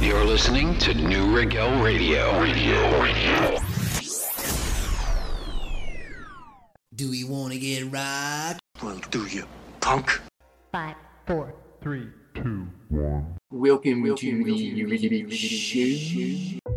You're listening to Neue Regel Radio. Radio. Radio. Do we want to get rocked? Well, do you, punk? Five, four, Three, two, one. Welcome, to the Radio Show. You're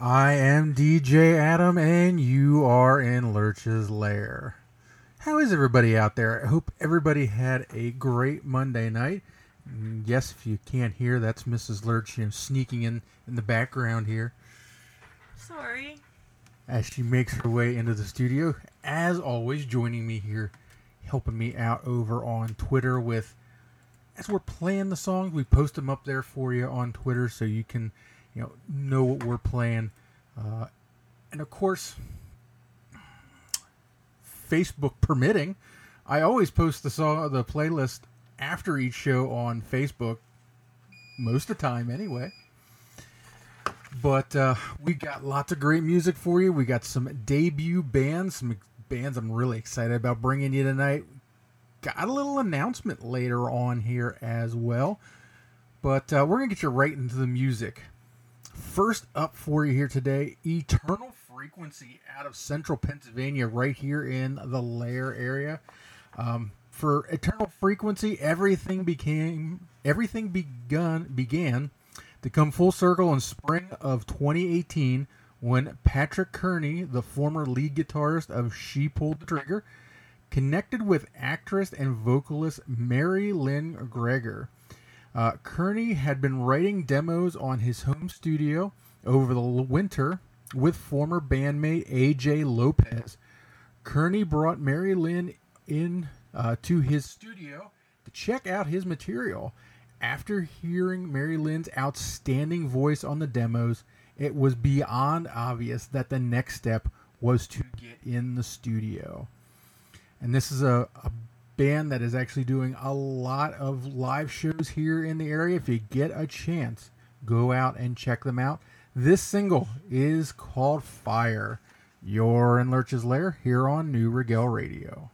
I am DJ Adam, and you are in Lurch's Lair. How is everybody out there? I hope everybody had a great Monday night. Mm, Yes, if you can't hear, that's Mrs. Lurch you know, sneaking in in the background here Sorry. as she makes her way into the studio. As always, joining me here, helping me out over on Twitter with as we're playing the songs, we post them up there for you on Twitter so you can, you know, know what we're playing. Uh, and of course, Facebook permitting, I always post the song, the playlist after each show on Facebook, most of the time anyway. But uh, we got lots of great music for you. We got some debut bands, some bands I'm really excited about bringing you tonight. Got a little announcement later on here as well. But uh, we're going to get you right into the music. First up for you here today Eternal Frequency out of central Pennsylvania, right here in the Lair area. Um, for Eternal Frequency, everything became everything begun began to come full circle in spring of 2018 when Patrick Kearney, the former lead guitarist of She Pulled the Trigger, connected with actress and vocalist Mary Lynn Greger. Uh, Kearney had been writing demos on his home studio over the winter with former bandmate AJ Lopez. Kearney brought Mary Lynn in uh, to his studio to check out his material. After hearing Mary Lynn's outstanding voice on the demos, it was beyond obvious that the next step was to get in the studio. And this is a, a band that is actually doing a lot of live shows here in the area. If you get a chance, go out and check them out. This single is called Fire. You're in Lurch's Lair here on Neue Regel Radio.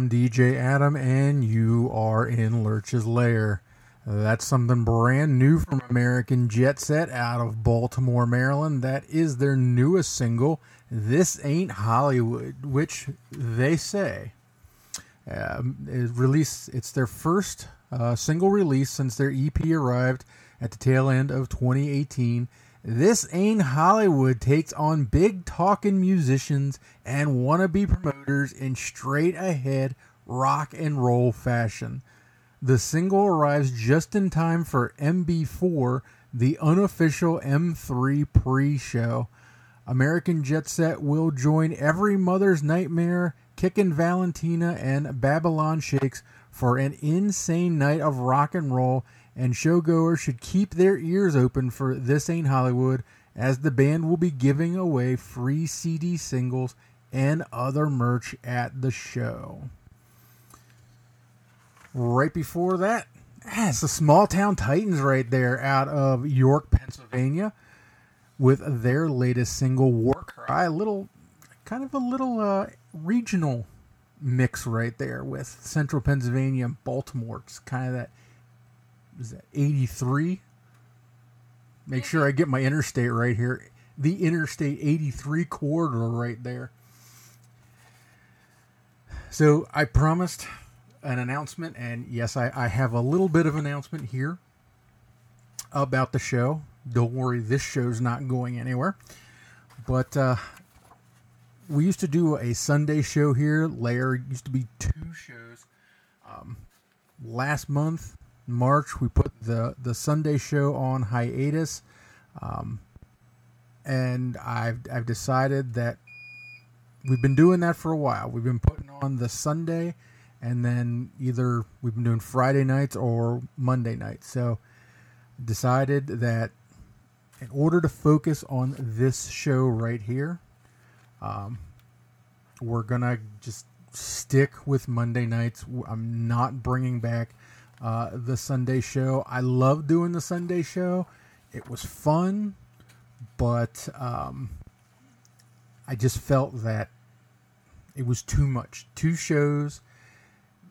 I'm DJ Adam, and you are in Lurch's Lair. That's something brand new from American Jetset out of Baltimore, Maryland. That is their newest single, This Ain't Hollywood, which they say um, is release. It's their first uh, single release since their EP arrived at the tail end of 2018. This Ain't Hollywood takes on big talking musicians and wannabe promoters in straight ahead rock and roll fashion. The single arrives just in time for MB4, the unofficial M3 pre show. American Jetset will join Every Mother's Nightmare, Kickin' Valentina, and Babylon Shakes for an insane night of rock and roll, and showgoers should keep their ears open for This Ain't Hollywood, as the band will be giving away free CD singles and other merch at the show. Right before that, it's the Small Town Titans right there out of York, Pennsylvania with their latest single war cry. A little kind of a little uh, regional mix right there with central pennsylvania and baltimore. It's kind of that is that 83 make sure i get my interstate right here the interstate 83 corridor right there so i promised an announcement and yes i, I have a little bit of announcement here about the show don't worry, this show's not going anywhere. But uh, we used to do a Sunday show here. Lair used to be two shows. Um, last month, March, we put the the Sunday show on hiatus, um, and I've I've decided that we've been doing that for a while. We've been putting on the Sunday, and then either we've been doing Friday nights or Monday nights. So decided that in order to focus on this show right here, um, we're gonna just stick with Monday nights. I'm not bringing back uh, the Sunday show. I love doing the Sunday show. It was fun, but um, I just felt that it was too much. Two shows,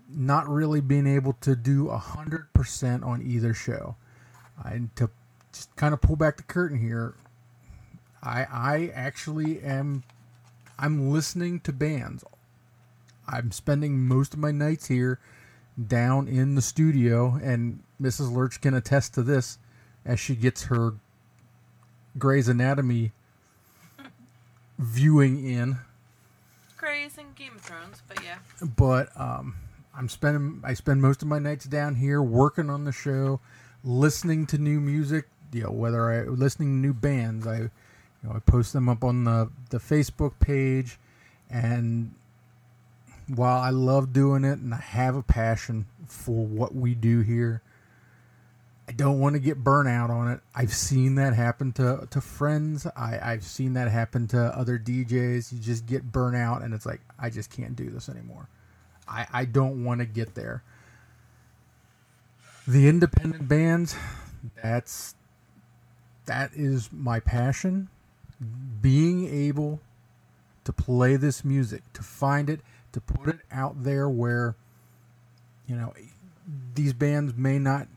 not really being able to do a hundred percent on either show. And to just kind of pull back the curtain here, I I actually am I'm listening to bands. I'm spending most of my nights here down in the studio, and Mrs. Lurch can attest to this as she gets her Grey's Anatomy viewing in. Grace and Game of Thrones, but yeah. But um, I'm spending I spend most of my nights down here working on the show, listening to new music. You know, whether I listening to new bands, I you know I post them up on the the Facebook page, and while I love doing it and I have a passion for what we do here, I don't want to get burnt out on it. I've seen that happen to, to friends. I, I've seen that happen to other DJs. You just get burnt out and it's like, I just can't do this anymore. I, I don't want to get there. The independent bands, that's that is my passion. Being able to play this music, to find it, to put it out there where, you know, these bands may not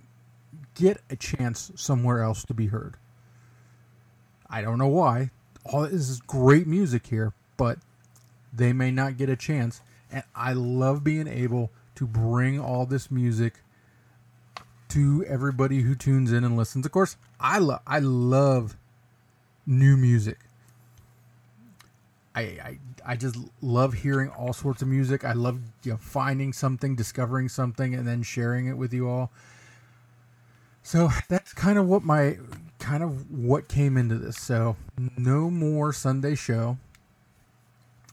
get a chance somewhere else to be heard. I don't know why. All this is great music here, but they may not get a chance. And I love being able to bring all this music to everybody who tunes in and listens. Of course, I love I love new music. I, I I just love hearing all sorts of music. I love you know, finding something, discovering something, and then sharing it with you all. So that's kind of what my kind of what came into this. So no more Sunday show.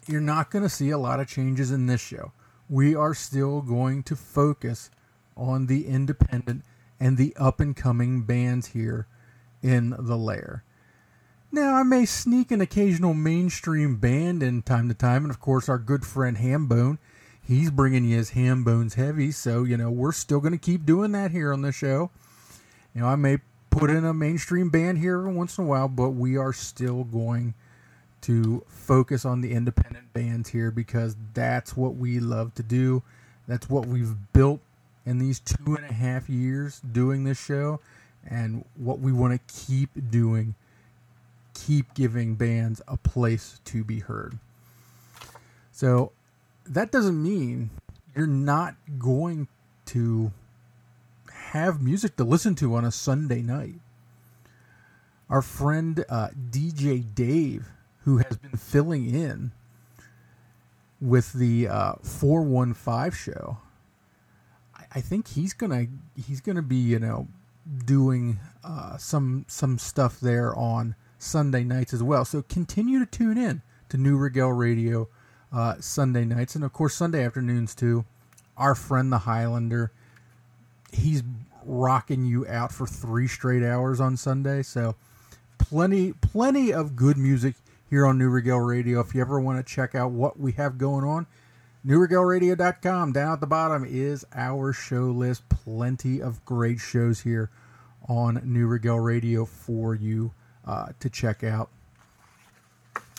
You're not going to see a lot of changes in this show. We are still going to focus on the independent and the up and coming bands here in the lair. Now, I may sneak an occasional mainstream band in time to time, and of course, our good friend Hambone, he's bringing you his Hambones heavy, so you know we're still going to keep doing that here on the show. You know, I may put in a mainstream band here every once in a while, but we are still going to focus on the independent bands here because that's what we love to do. That's what we've built in these two and a half years doing this show, and what we want to keep doing. Keep giving bands a place to be heard. So that doesn't mean you're not going to have music to listen to on a Sunday night. Our friend uh, DJ Dave, who has been filling in with the uh, 415 show, I, think he's gonna he's gonna be you know doing uh, some some stuff there on Sunday nights as well. So continue to tune in to Neue Regel Radio uh, Sunday nights, and of course Sunday afternoons too. Our friend the Highlander, he's rocking you out for three straight hours on Sunday. So plenty plenty of good music here on Neue Regel Radio. If you ever want to check out what we have going on, neueregelradio.com. Down at the bottom is our show list. Plenty of great shows here on Neue Regel Radio for you uh, to check out.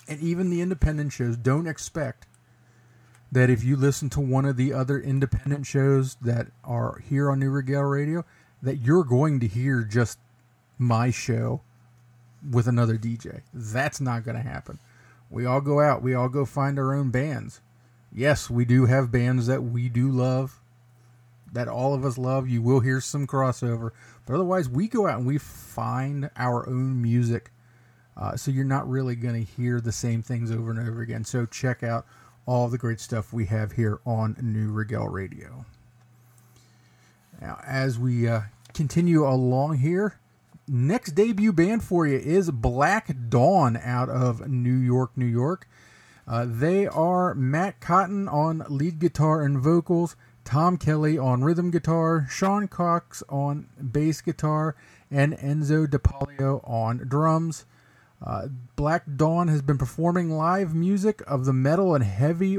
And even the independent shows, don't expect that if you listen to one of the other independent shows that are here on Neue Regel Radio, that you're going to hear just my show with another DJ. That's not going to happen. We all go out, we all go find our own bands. Yes, we do have bands that we do love, that all of us love. You will hear some crossover, but otherwise, we go out and we find our own music. Uh, so you're not really going to hear the same things over and over again. So check out all the great stuff we have here on Neue Regel Radio. Now, as we uh, continue along here, next debut band for you is Black Dawn out of New York, New York. Uh, they are Matt Cotton on lead guitar and vocals, Tom Kelly on rhythm guitar, Sean Cox on bass guitar, and Enzo DePaulio on drums. Uh, Black Dawn has been performing live music of the metal and heavy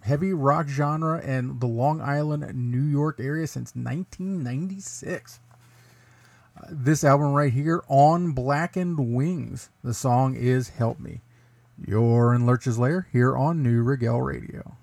heavy rock genre in the Long Island, New York area since 1996. Uh, this album right here on Blackened Wings. The song is Help Me. You're in Lurch's Lair here on Neue Regel Radio.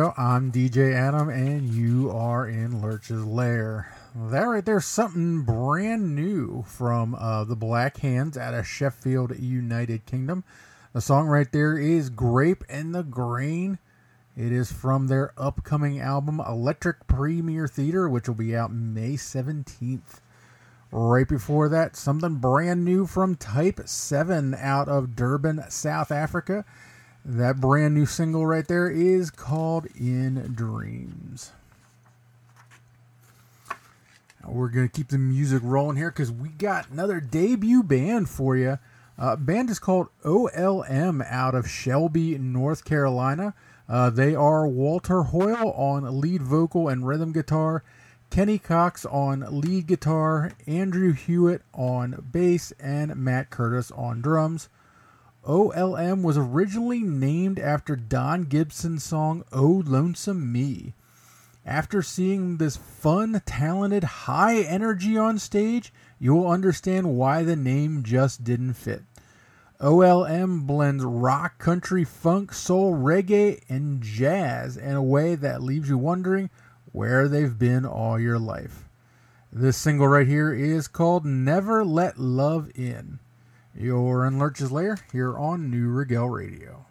Radio. I'm DJ Adam, and you are in Lurch's Lair. That right there's something brand new from uh, the Black Hands out of Sheffield, United Kingdom. The song right there is Grape and the Grain. It is from their upcoming album Electric Premier Theater, which will be out May 17th. Right before that, something brand new from Type 7 out of Durban, South Africa. That brand new single right there is called In Dreams. Now We're going to keep the music rolling here because we got another debut band for you. Uh, band is called OLM out of Shelby, North Carolina. Uh, they are Walter Hoyle on lead vocal and rhythm guitar, Kenny Cox on lead guitar, Andrew Hewitt on bass, and Matt Curtis on drums. OLM was originally named after Don Gibson's song Oh Lonesome Me. After seeing this fun, talented, high energy on stage, you'll understand why the name just didn't fit. OLM blends rock, country, funk, soul, reggae, and jazz in a way that leaves you wondering where they've been all your life. This single right here is called Never Let Love In. You're in Lurch's Lair here on Neue Regel Radio.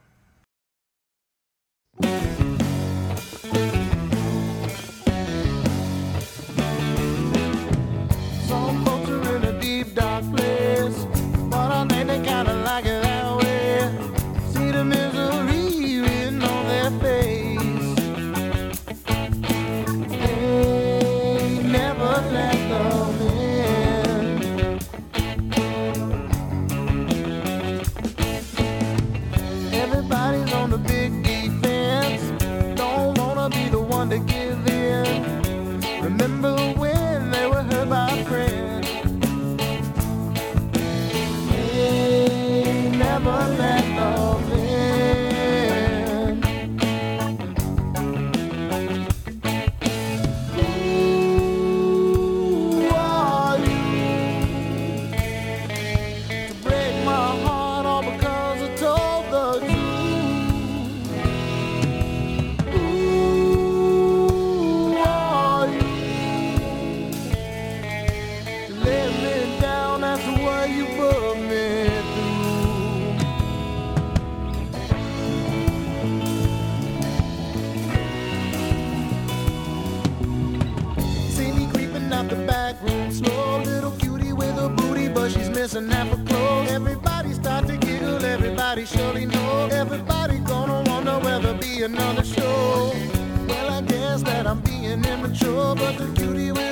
Immature, but the cutie with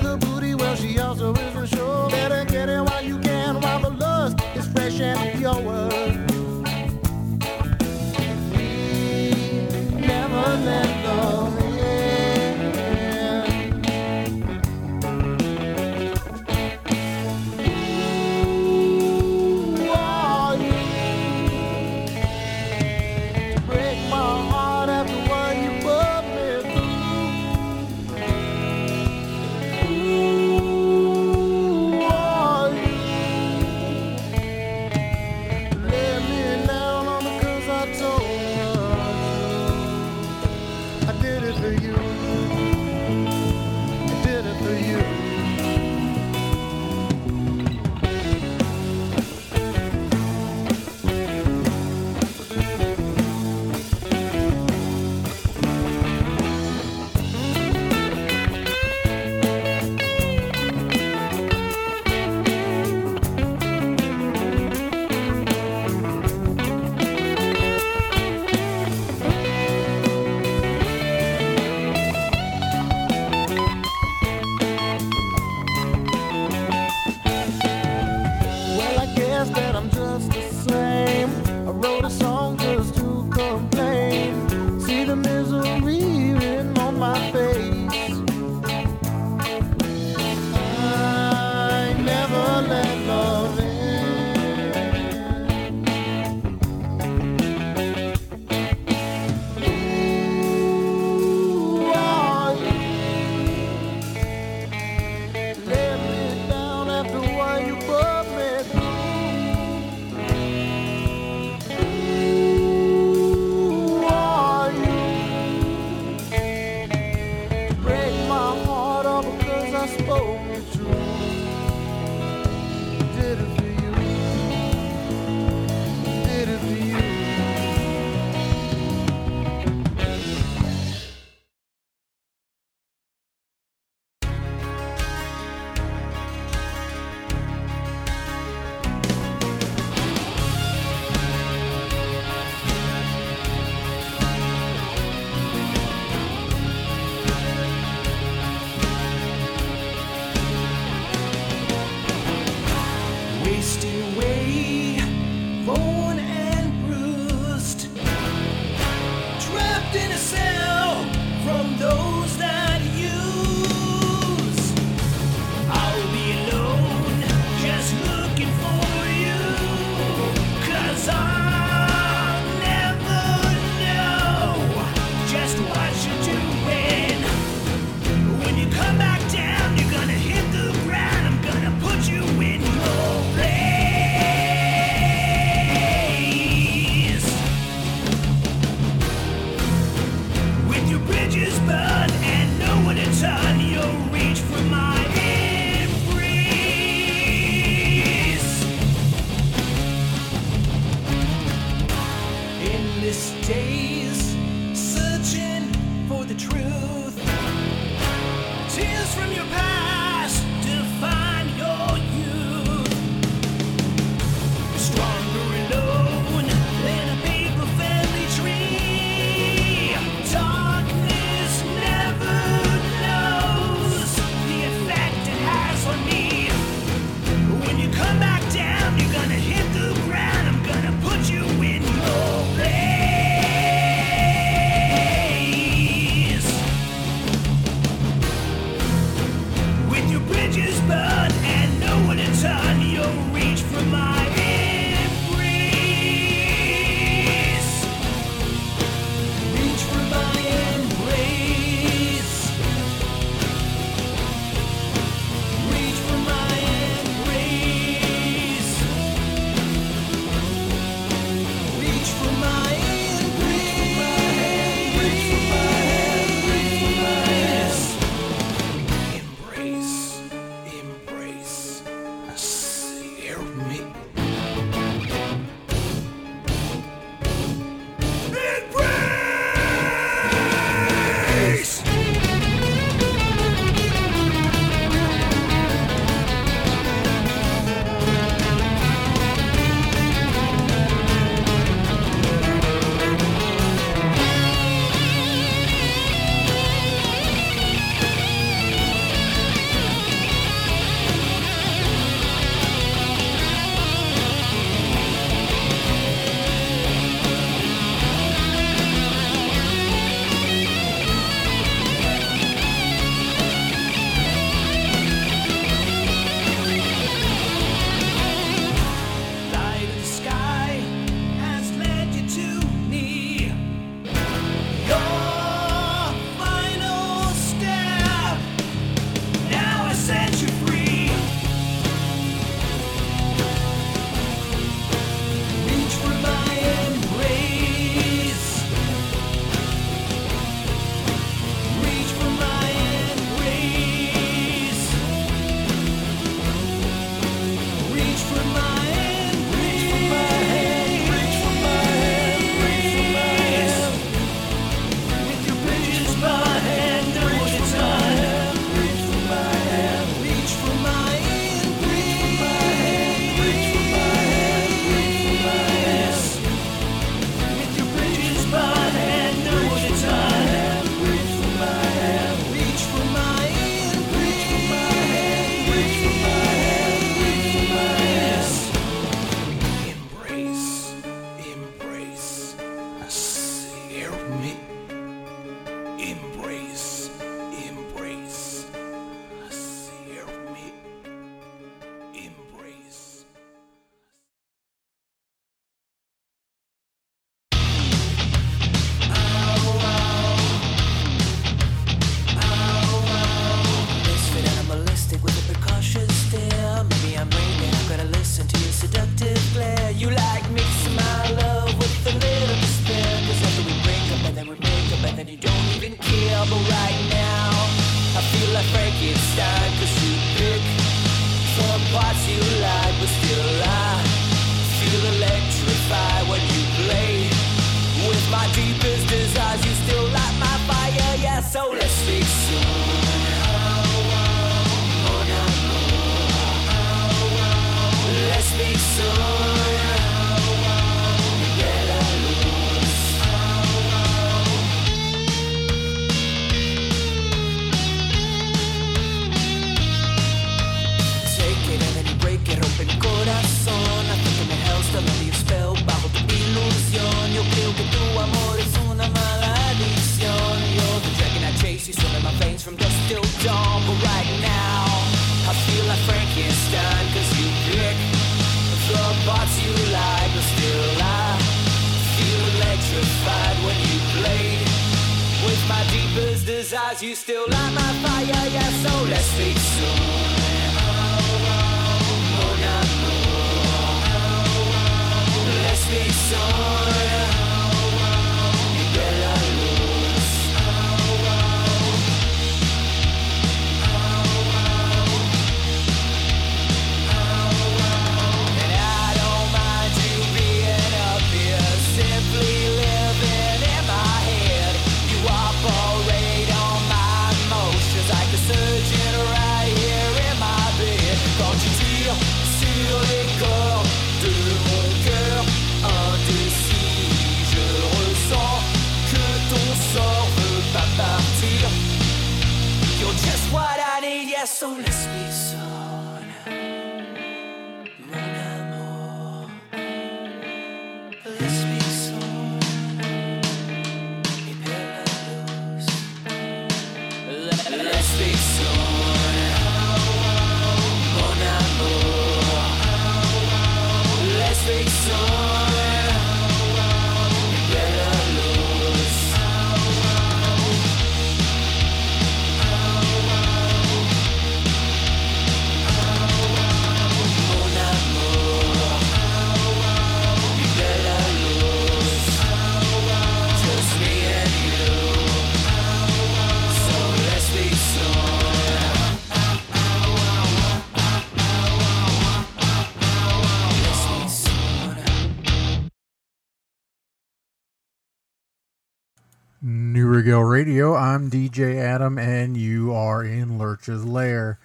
Radio. I'm DJ Adam, and you are in Lurch's Lair.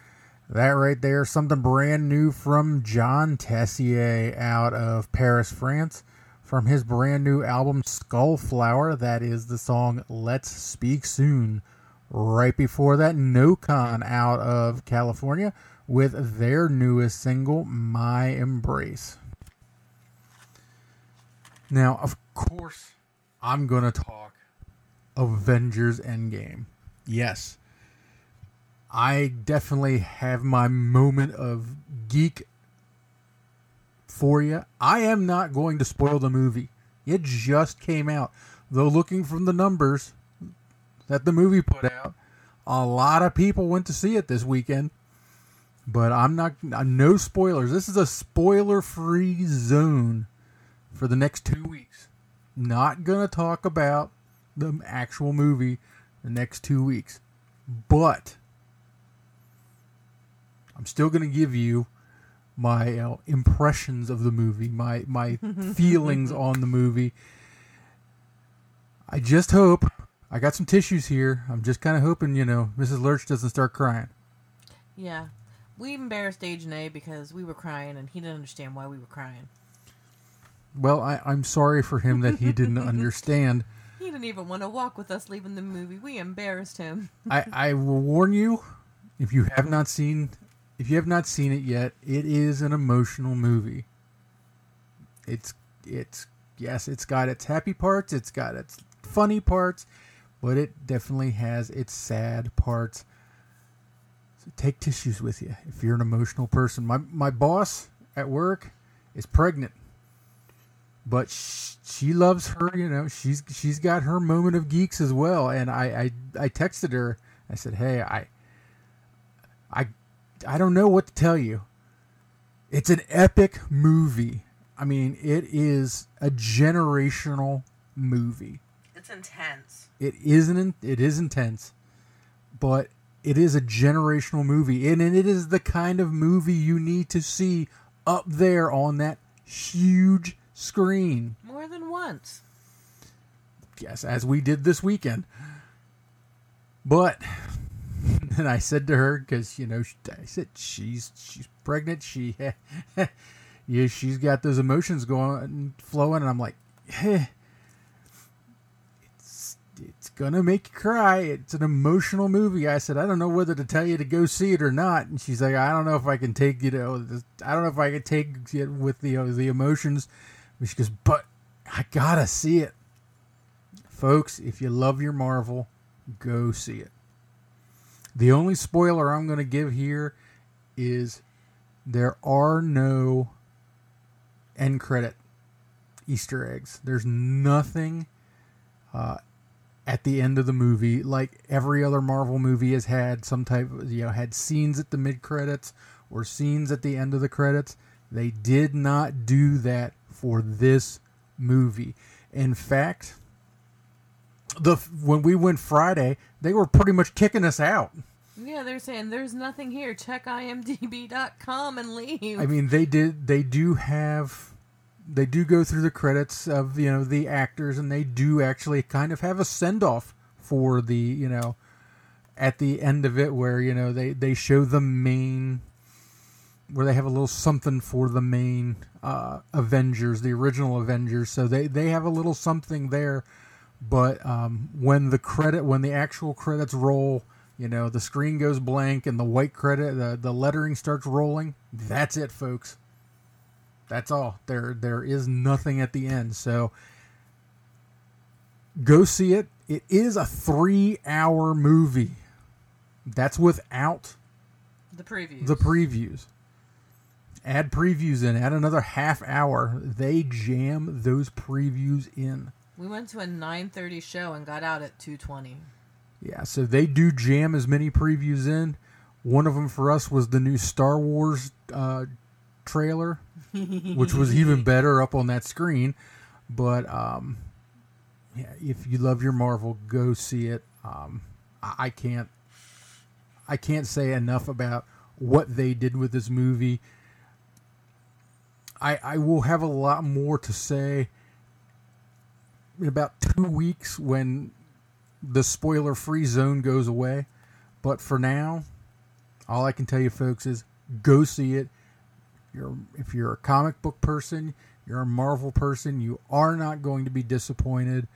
That right there, something brand new from Jon Tessier out of Paris, France, from his brand new album Skullflower. That is the song Let's Speak Soon. Right before that, NoCoN out of California with their newest single, My Embrace. Now, of course, I'm going to talk Avengers Endgame. Yes. I definitely have my moment of geek for you. I am not going to spoil the movie. It just came out. Though looking from the numbers that the movie put out, a lot of people went to see it this weekend. But I'm not uh, no spoilers. This is a spoiler-free zone for the next 2 weeks. Not going to talk about the actual movie the next 2 weeks. But I'm still going to give you my uh, impressions of the movie, my my feelings on the movie. I just hope I got some tissues here. I'm just kind of hoping, you know, Mrs. Lurch doesn't start crying. Yeah. We embarrassed Agent A because we were crying and he didn't understand why we were crying. Well, I, I'm sorry for him that he didn't understand. He didn't even want to walk with us leaving the movie. We embarrassed him. I, I will warn you, if you have not seen if you have not seen it yet, it is an emotional movie. It's it's yes, it's got its happy parts, it's got its funny parts, but it definitely has its sad parts. So take tissues with you if you're an emotional person. My my boss at work is pregnant but sh- she loves her you know she's she's got her moment of geeks as well. And I, I i texted her. I said hey i i i don't know what to tell you. It's an epic movie. I mean it is a generational movie. It's intense. it isn't it is intense but it is a generational movie. And, and it is the kind of movie you need to see up there on that huge screen More than once. yes, as we did this weekend. But then I said to her because you know I said she's she's pregnant. She yeah she's got those emotions going flowing, and I'm like, eh, it's it's gonna make you cry. It's an emotional movie. I said I don't know whether to tell you to go see it or not, and she's like, I don't know if I can take you know I don't know if I can take it with the uh, the emotions. She goes, but I gotta see it. Folks, if you love your Marvel, go see it. The only spoiler I'm going to give here is there are no end credit Easter eggs. There's nothing uh, at the end of the movie, like every other Marvel movie has had some type of, you know, had scenes at the mid credits or scenes at the end of the credits. They did not do that for this movie. In fact, the when we went Friday, they were pretty much kicking us out. Yeah, they're saying there's nothing here. Check imdb.com and leave. I mean, they did. They do have. They do go through the credits of you know the actors, and they do actually kind of have a send off for the you know at the end of it where you know they they show the main where they have a little something for the main uh, Avengers, the original Avengers. So they they have a little something there. But um, when the credit, when the actual credits roll, you know, the screen goes blank and the white credit, the, the lettering starts rolling. That's it, folks. That's all. There there is nothing at the end. So go see it. It is a three hour movie. That's without the previews. the previews. Add previews in. Add another half hour. They jam those previews in. we went to a 9:30 show and got out at 2:20. Yeah, so they do jam as many previews in. One of them for us was the new Star Wars uh, trailer, which was even better up on that screen. But um, yeah, if you love your Marvel, go see it. Um, I I can't, I can't say enough about what they did with this movie. I I will have a lot more to say in about two weeks when the spoiler free zone goes away. But for now, all I can tell you folks is go see it. You're if you're a comic book person, you're a Marvel person, you are not going to be disappointed.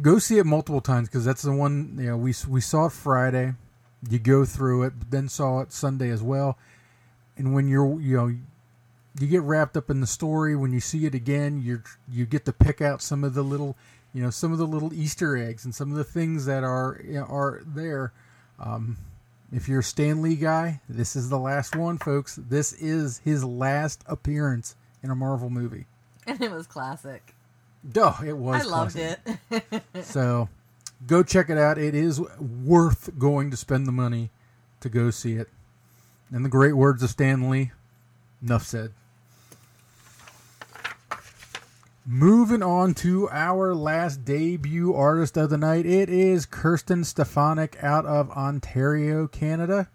Go see it multiple times because that's the one you know we we saw it Friday. You go through it, then saw it Sunday as well. And when you're you know you get wrapped up in the story. When you see it again you you get to pick out some of the little you know some of the little easter eggs and some of the things that are you know, are there. Um, if you're a stan lee guy this is the last one folks. This is his last appearance in a marvel movie. And it was classic. Duh, it was I loved it. so go check it out. It is worth going to spend the money to go see it. In the great words of stan lee enough said Moving on to our last debut artist of the night, it is Kirsten Stefanek out of Ontario, Canada.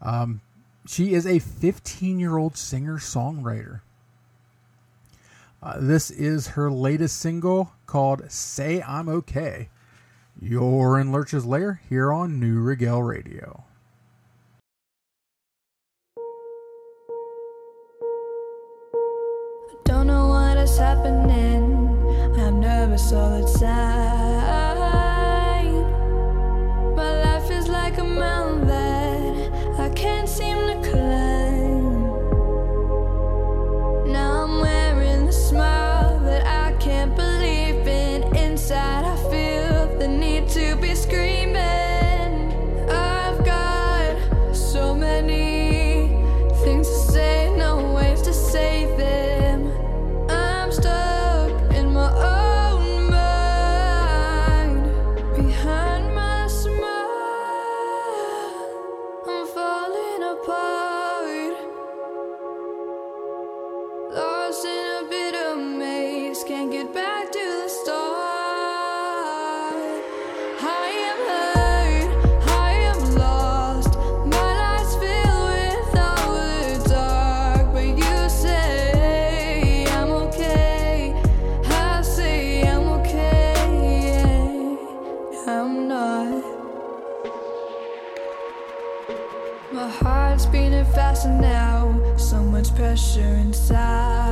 Um, she is a 15 year old singer songwriter. Uh, this is her latest single called Say I'm Okay. You're in Lurch's Lair here on Neue Regel Radio. Happening. I'm nervous all the time. Pressure inside.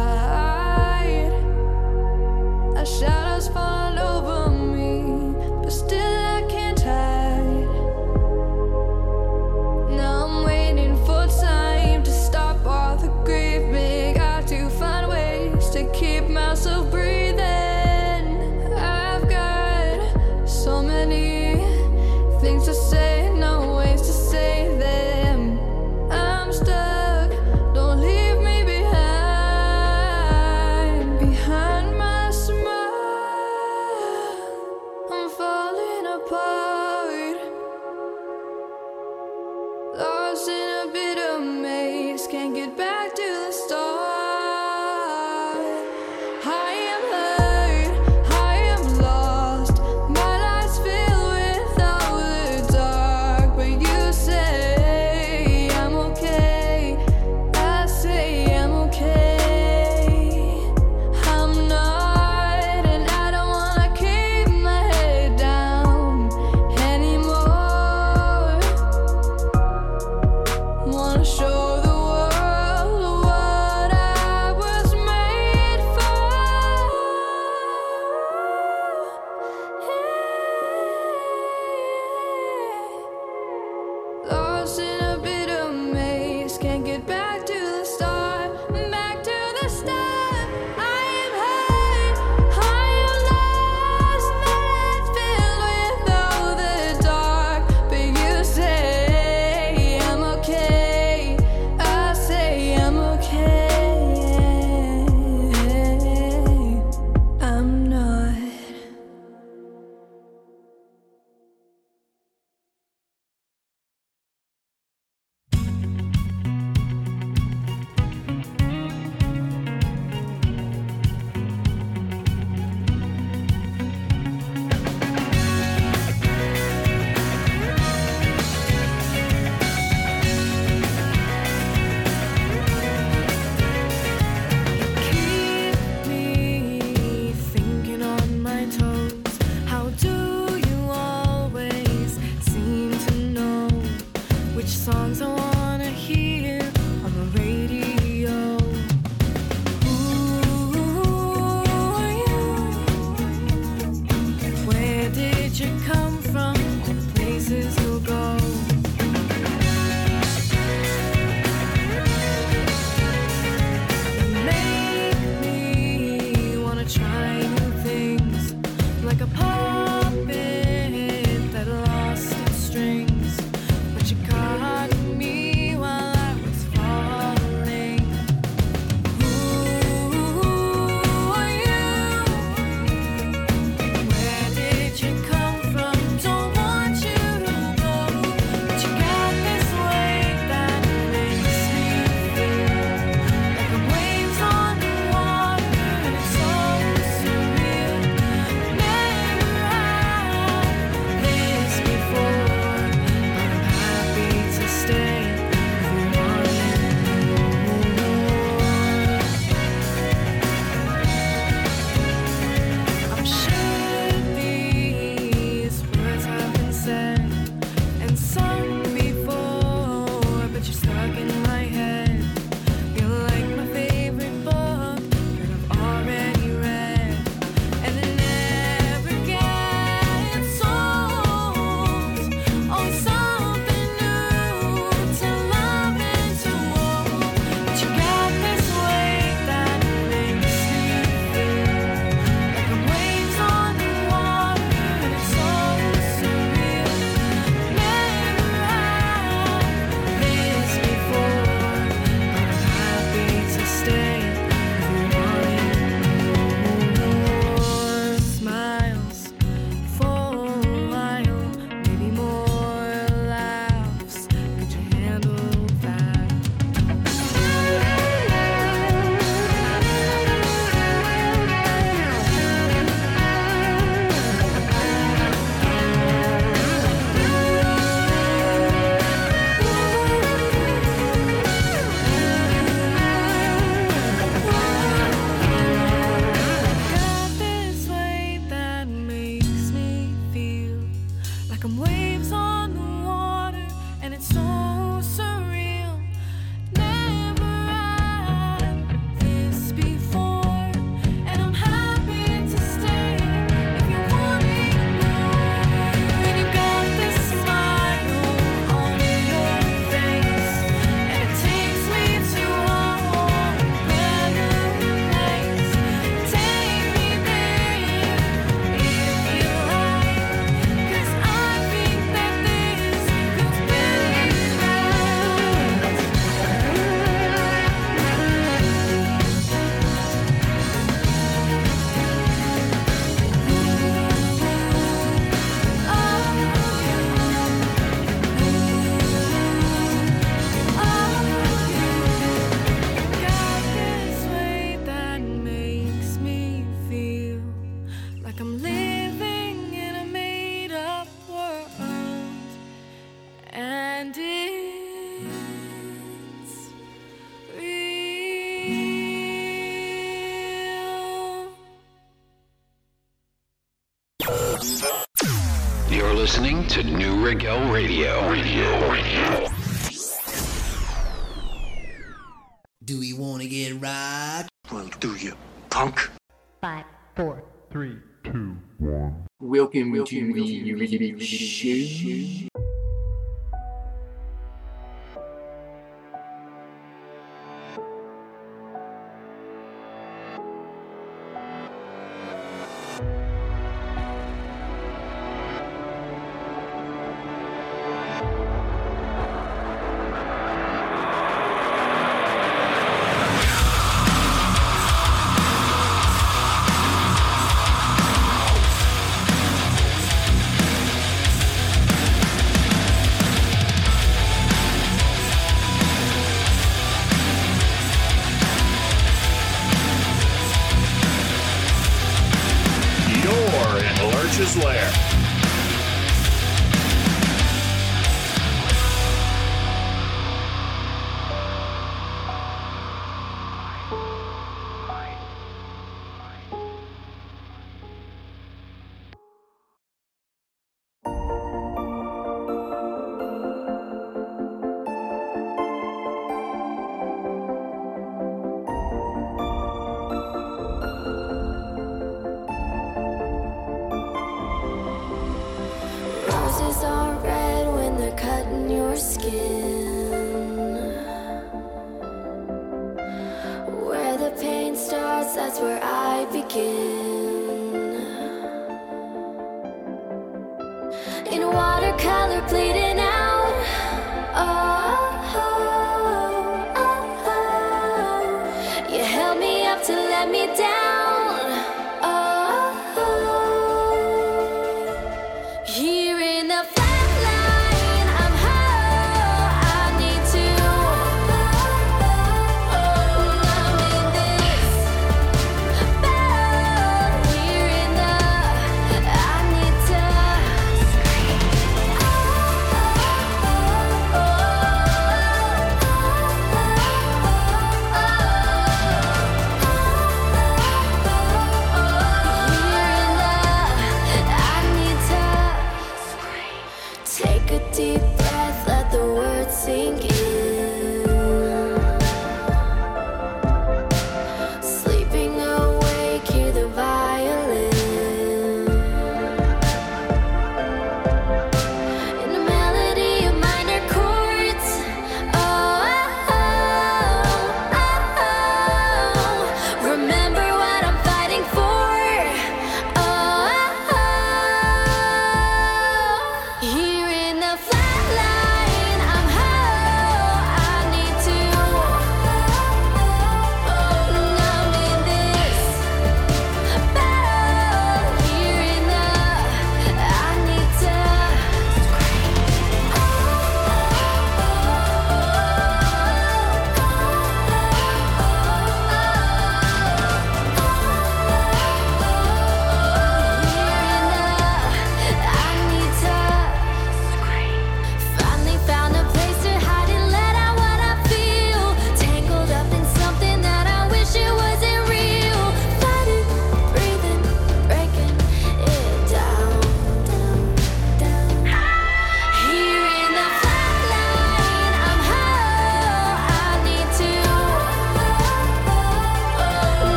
Radio. Radio.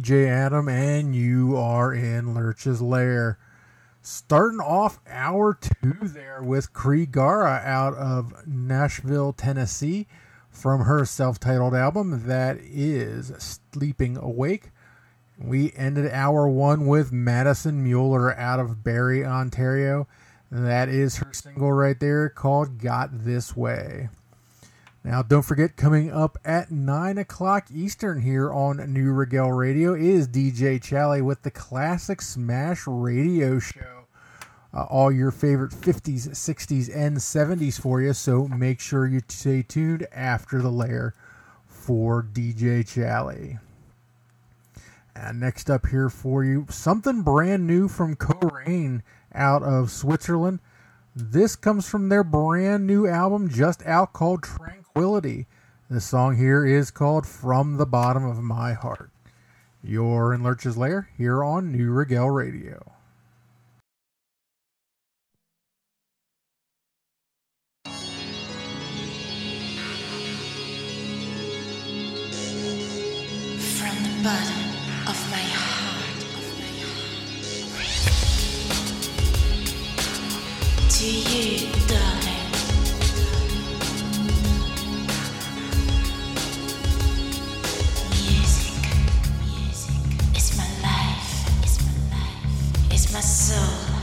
DJ Adam, and you are in Lurch's Lair. Starting off hour two there with Krigare out of Nashville, Tennessee, from her self titled album that is Sleeping Awake. We ended hour one with Madison Mueller out of Barrie, Ontario. That is her single right there called Got This Way. Now, don't forget, coming up at 9 o'clock Eastern here on Neue Regel Radio is DJ Chally with the Classic Smash Radio Show. Uh, all your favorite 50s, 60s, and 70s for you, so make sure you stay tuned after the lair for DJ Chally. And next up here for you, something brand new from COREIGN out of Switzerland. This comes from their brand new album just out called Tranquility. The song here is called From the Bottom of My Heart. You're in Lurch's Lair here on Neue Regel Radio. From the bottom of my heart, to you, darling. My soul,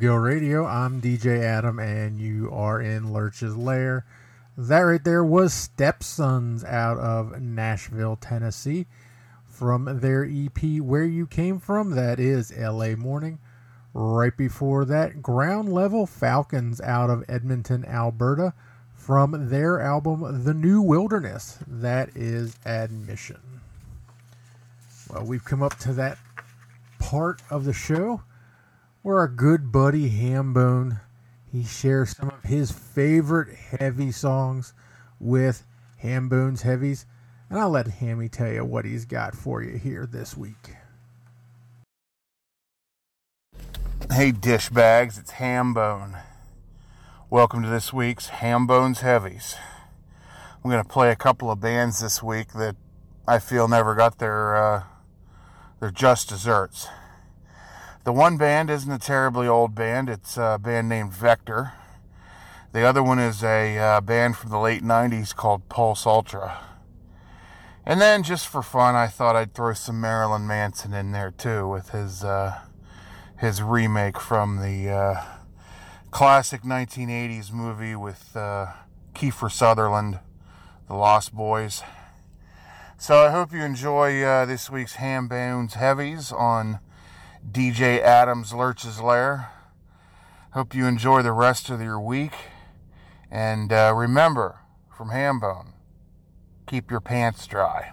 Radio. I'm DJ Adam, and you are in Lurch's Lair. That right there was Stepsons out of Nashville, Tennessee, from their EP Where You Came From. That is LA Morning. Right before that, Ground Level Falcons out of Edmonton, Alberta, from their album The New Wilderness. That is Admission. Well, we've come up to that part of the show where our good buddy Hambone he shares some of his favorite heavy songs with Hambone's Heavies, and I'll let Hammy tell you what he's got for you here this week. Hey, dish bags, it's Hambone. Welcome to this week's Hambone's Heavies. I'm going to play a couple of bands this week that I feel never got their uh, their just desserts. The one band isn't a terribly old band. It's a band named Vector. The other one is a uh, band from the late 90s called Pulse Ultra. And then, just for fun, I thought I'd throw some Marilyn Manson in there too with his uh, his remake from the uh, classic 1980s movie with uh, Kiefer Sutherland, The Lost Boys. So I hope you enjoy uh, this week's Hambone's Heavies on DJ Adams Lurch's Lair. Hope you enjoy the rest of your week. And uh, remember, from Hambone, keep your pants dry.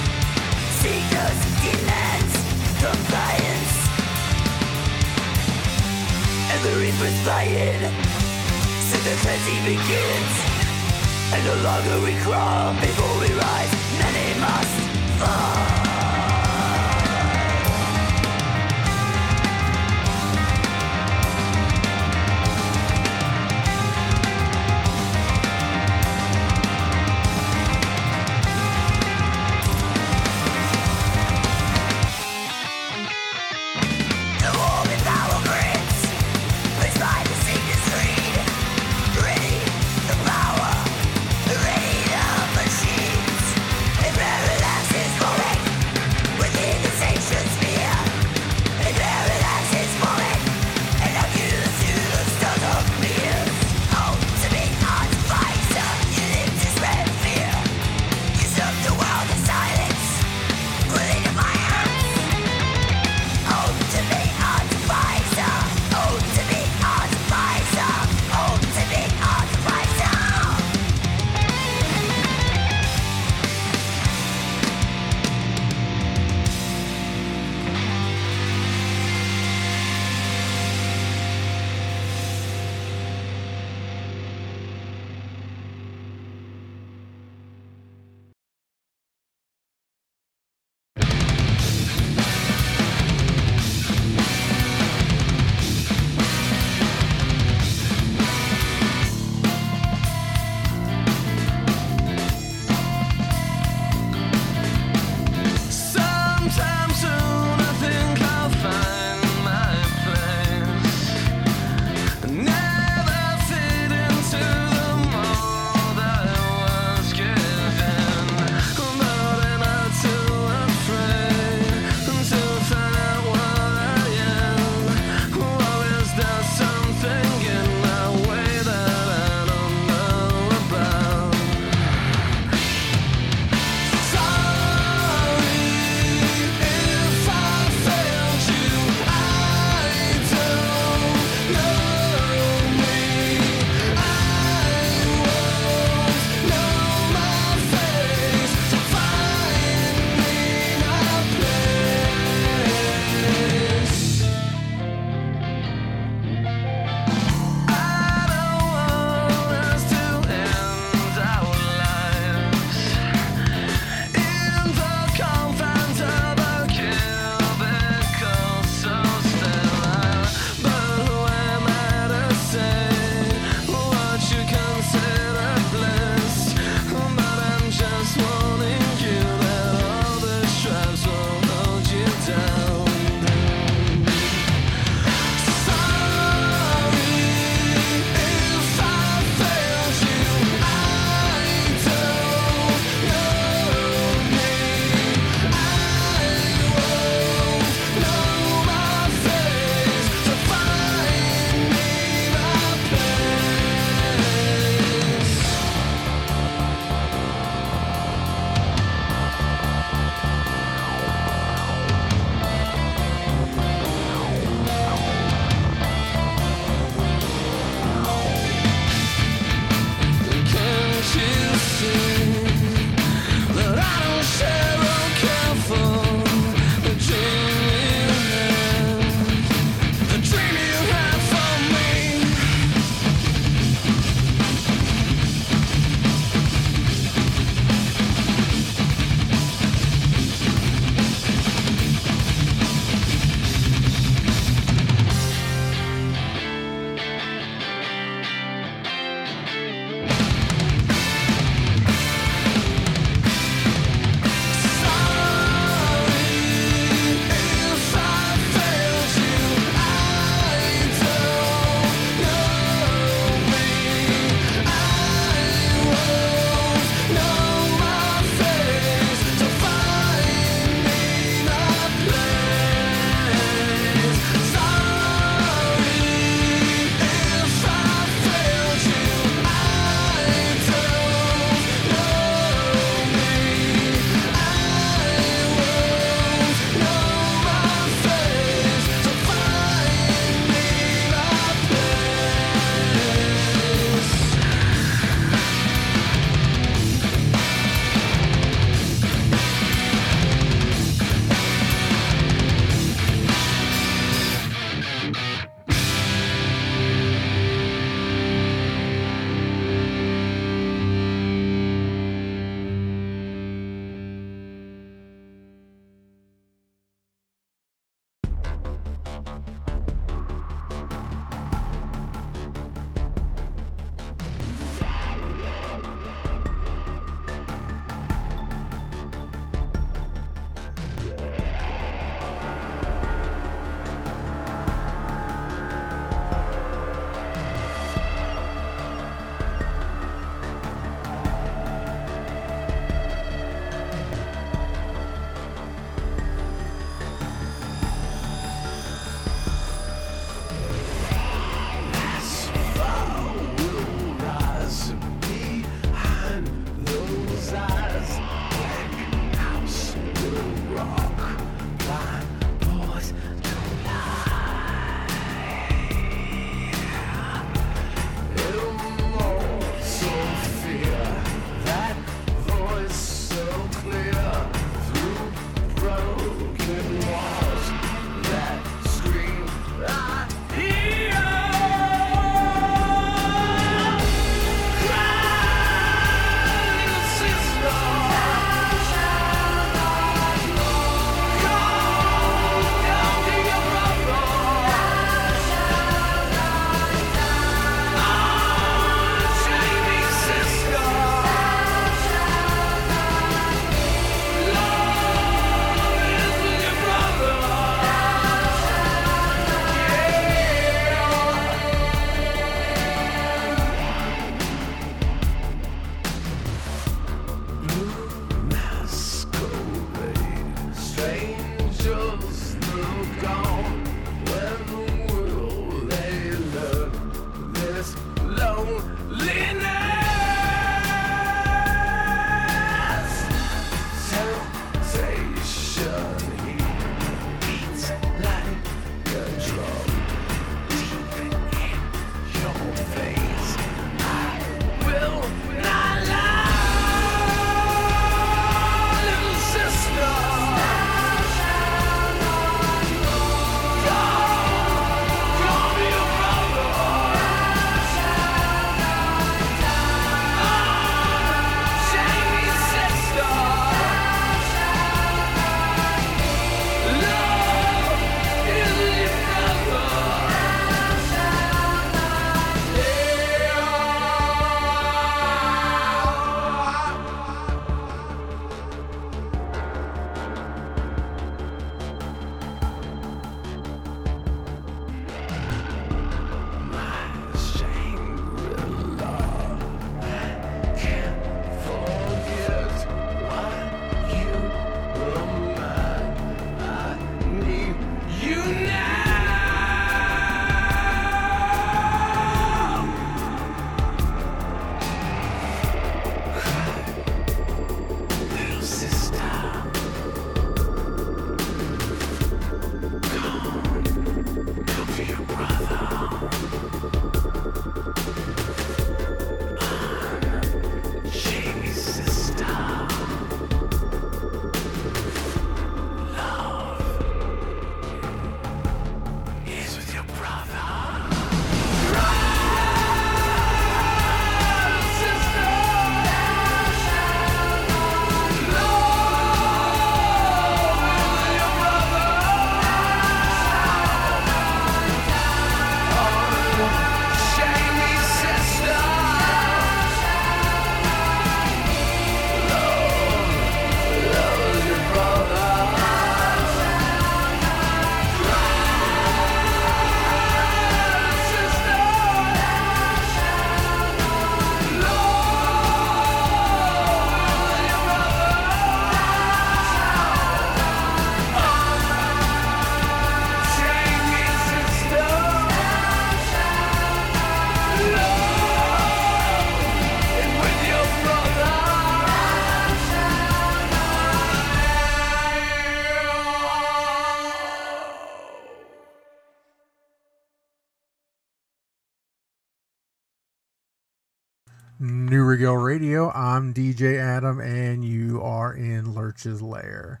I'm DJ Adam, and you are in Lurch's Lair.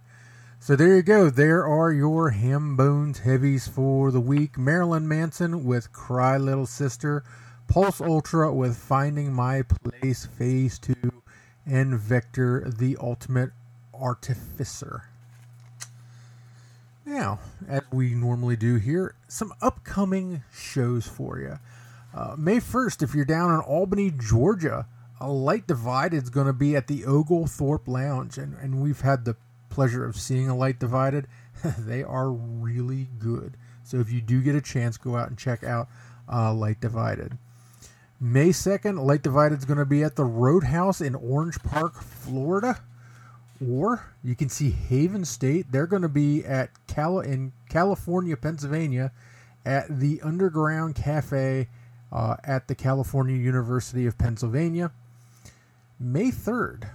So there you go. There are your Hambone's Heavies for the week. Marilyn Manson with Cry Little Sister, Pulse Ultra with Finding My Place Phase 2, and Victor the Ultimate Artificer. Now, as we normally do here, some upcoming shows for you. Uh, May 1st, if you're down in Albany, Georgia, a Light Divided is going to be at the Oglethorpe Lounge, and, and we've had the pleasure of seeing a Light Divided. they are really good. So if you do get a chance, go out and check out uh, Light Divided. May 2nd, Light Divided is going to be at the Roadhouse in Orange Park, Florida. Or you can see Haven State. They're going to be at Cal- in California, Pennsylvania, at the Underground Cafe uh, at the California University of Pennsylvania. May 3rd,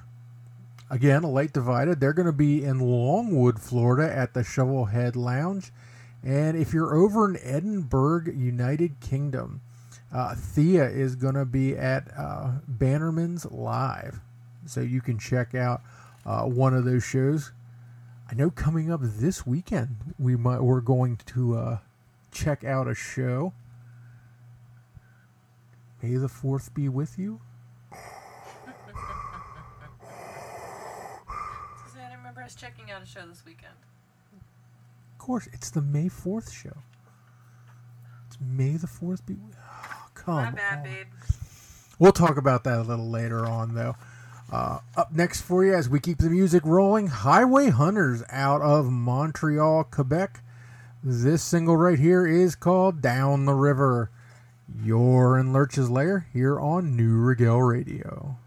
again, a light divided. They're going to be in Longwood, Florida at the Shovelhead Lounge. And if you're over in Edinburgh, United Kingdom, uh, Thea is going to be at uh, Bannerman's Live. So you can check out uh, one of those shows. I know coming up this weekend, we might, we're going to uh, check out a show. May the 4th be with you. I remember us checking out a show this weekend. Of course, it's the May 4th show. It's May the 4th be oh, come My bad, on. babe. We'll talk about that a little later on, though. Uh, up next for you, as we keep the music rolling, Highway Hunters out of Montreal, Quebec. This single right here is called Down the River. You're in Lurch's Lair here on Neue Regel Radio.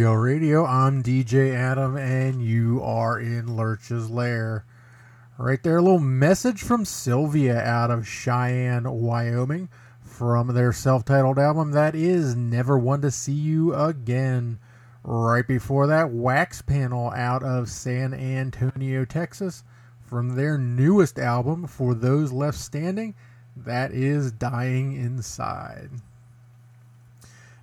Regel Radio. I'm DJ Adam, and you are in Lurch's Lair. Right there, a little message from Sylvia out of Cheyenne, Wyoming, from their self titled album that is Never One to See You Again. Right before that, Waxpanel out of San Antonio, Texas, from their newest album, For Those Left Standing, that is Dying Inside.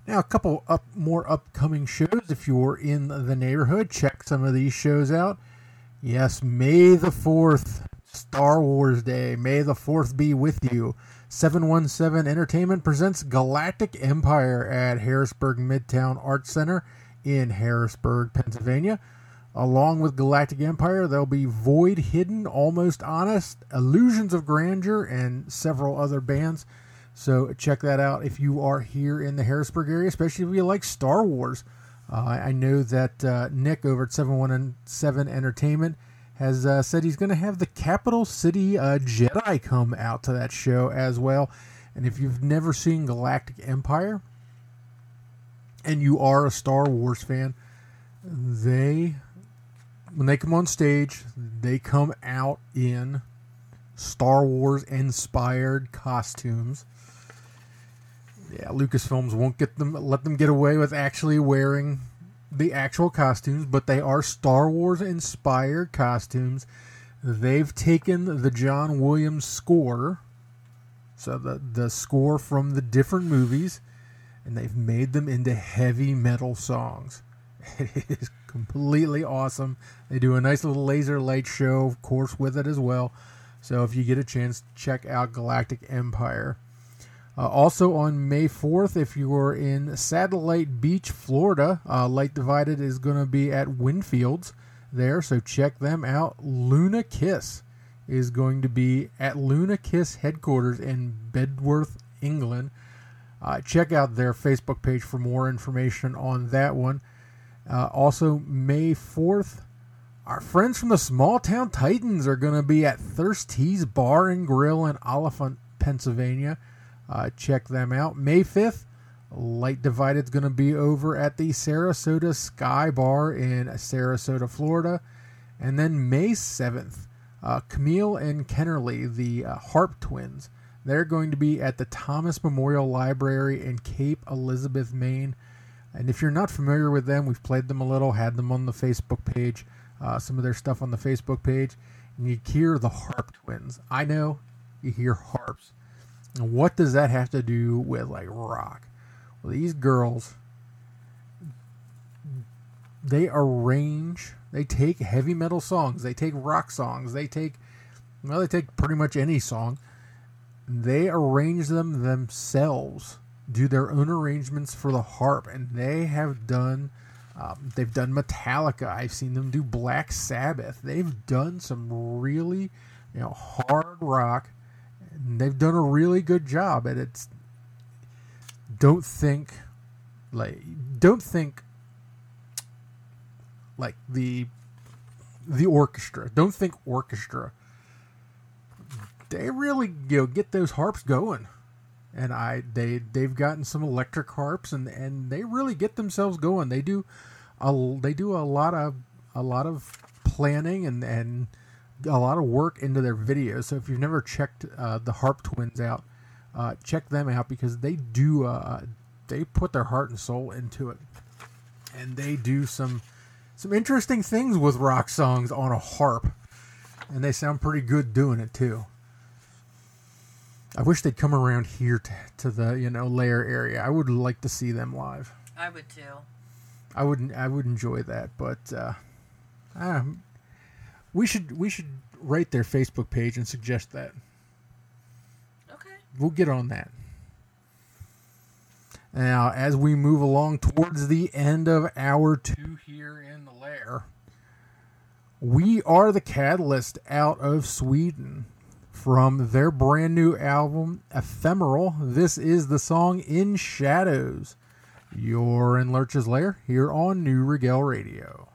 Now, a couple up more upcoming shows. If you're in the neighborhood, check some of these shows out. Yes, May the 4th, Star Wars Day. May the 4th be with you. 717 Entertainment presents Galactic Empire at Harrisburg Midtown Arts Center in Harrisburg, Pennsylvania. Along with Galactic Empire, there'll be Void Hidden, Almost Honest, Illusions of Grandeur, and several other bands. So check that out if you are here in the Harrisburg area, especially if you like Star Wars. Uh, I know that uh, Nick over at 717 Entertainment has uh, said he's going to have the Capital City uh, Jedi come out to that show as well. And if you've never seen Galactic Empire and you are a Star Wars fan, they, when they come on stage, they come out in Star Wars inspired costumes. Yeah, Lucasfilms won't get them let them get away with actually wearing the actual costumes, but they are Star Wars inspired costumes. They've taken the John Williams score, so the the score from the different movies, and they've made them into heavy metal songs. It is completely awesome. They do a nice little laser light show, of course, with it as well. So if you get a chance, check out Galactic Empire. Uh, also on May 4th, if you're in Satellite Beach, Florida, uh, Light Divided is going to be at Winfields there, so check them out. Luna Kiss is going to be at Luna Kiss headquarters in Bedworth, England. Uh, check out their Facebook page for more information on that one. Uh, also, May 4th, our friends from the Small Town Titans are going to be at Thirsty's Bar and Grill in Olyphant, Pennsylvania. Uh, check them out. May 5th, Light Divided is going to be over at the Sarasota Sky Bar in Sarasota, Florida. And then May 7th, uh, Camille and Kennerly, the uh, Harp Twins, they're going to be at the Thomas Memorial Library in Cape Elizabeth, Maine. And if you're not familiar with them, we've played them a little, had them on the Facebook page, uh, some of their stuff on the Facebook page. And you hear the Harp Twins. I know you hear harps. And what does that have to do with like rock? Well, these girls, they arrange, they take heavy metal songs, they take rock songs, they take, well, they take pretty much any song. They arrange them themselves, do their own arrangements for the harp, and they have done. Um, they've done Metallica. I've seen them do Black Sabbath. They've done some really, you know, hard rock they've done a really good job and it's don't think like don't think like the the orchestra. Don't think orchestra. They really you know get those harps going. And i they they've gotten some electric harps and and they really get themselves going. They do a they do a lot of a lot of planning and and a lot of work into their videos. So if you've never checked uh, the Harp Twins out, uh, check them out because they do uh, they put their heart and soul into it, and they do some some interesting things with rock songs on a harp, and they sound pretty good doing it too. I wish they'd come around here to, to the you know layer area. I would like to see them live. I would too. I wouldn't. I would enjoy that, but uh, um, we should we should rate their Facebook page and suggest that. Okay. We'll get on that. Now, as we move along towards the end of hour two here in the lair, we are the Catalyst out of Sweden. From their brand new album, Ephemeral, this is the song In Shadows. You're in Lurch's Lair here on Neue Regel Radio.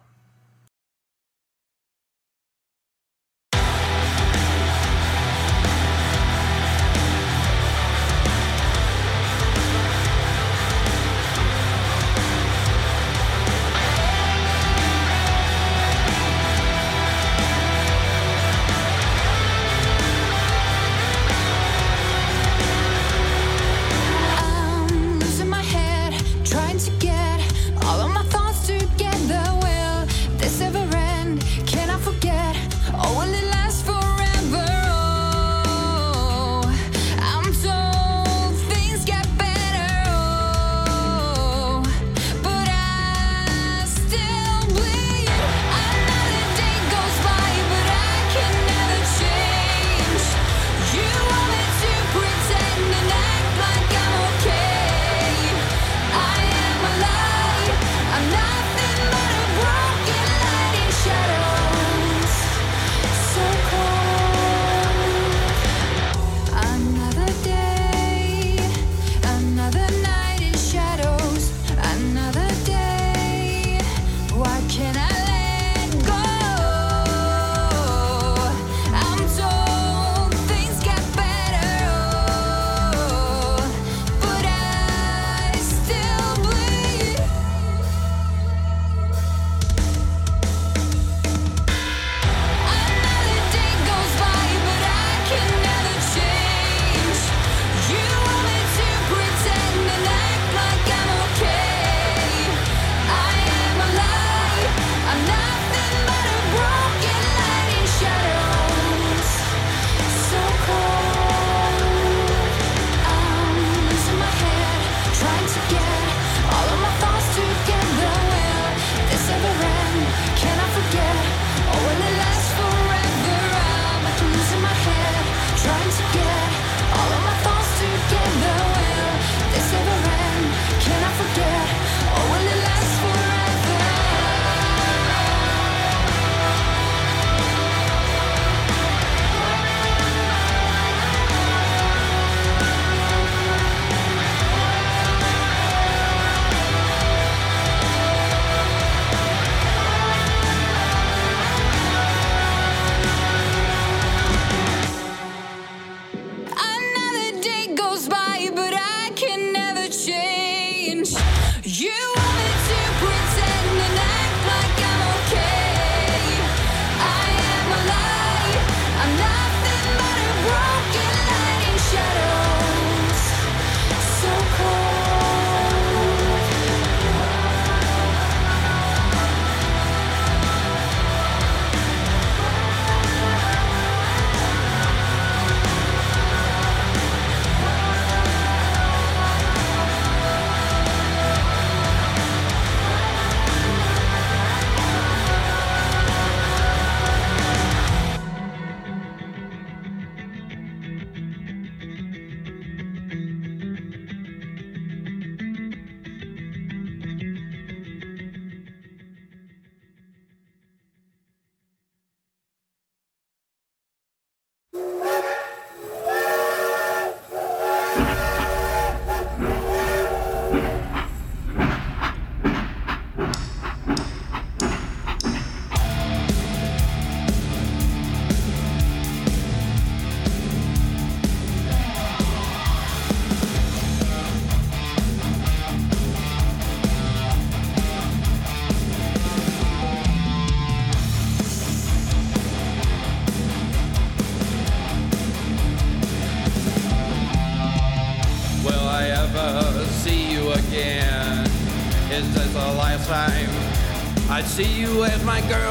I'd see you as my girl.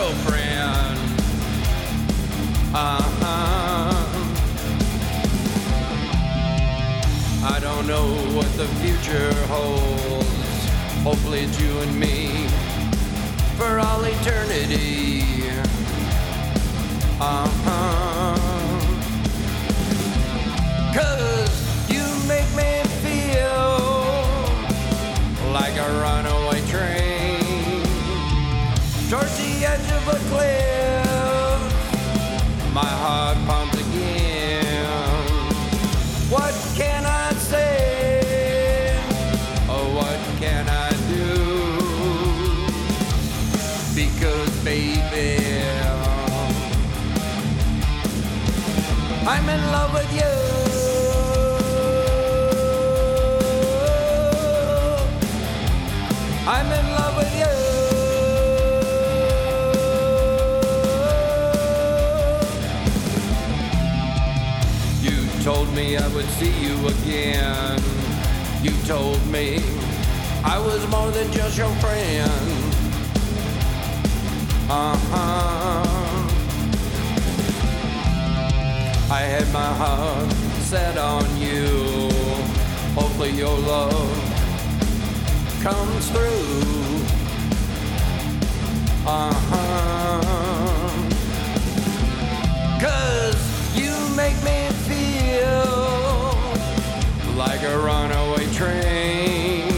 like a runaway train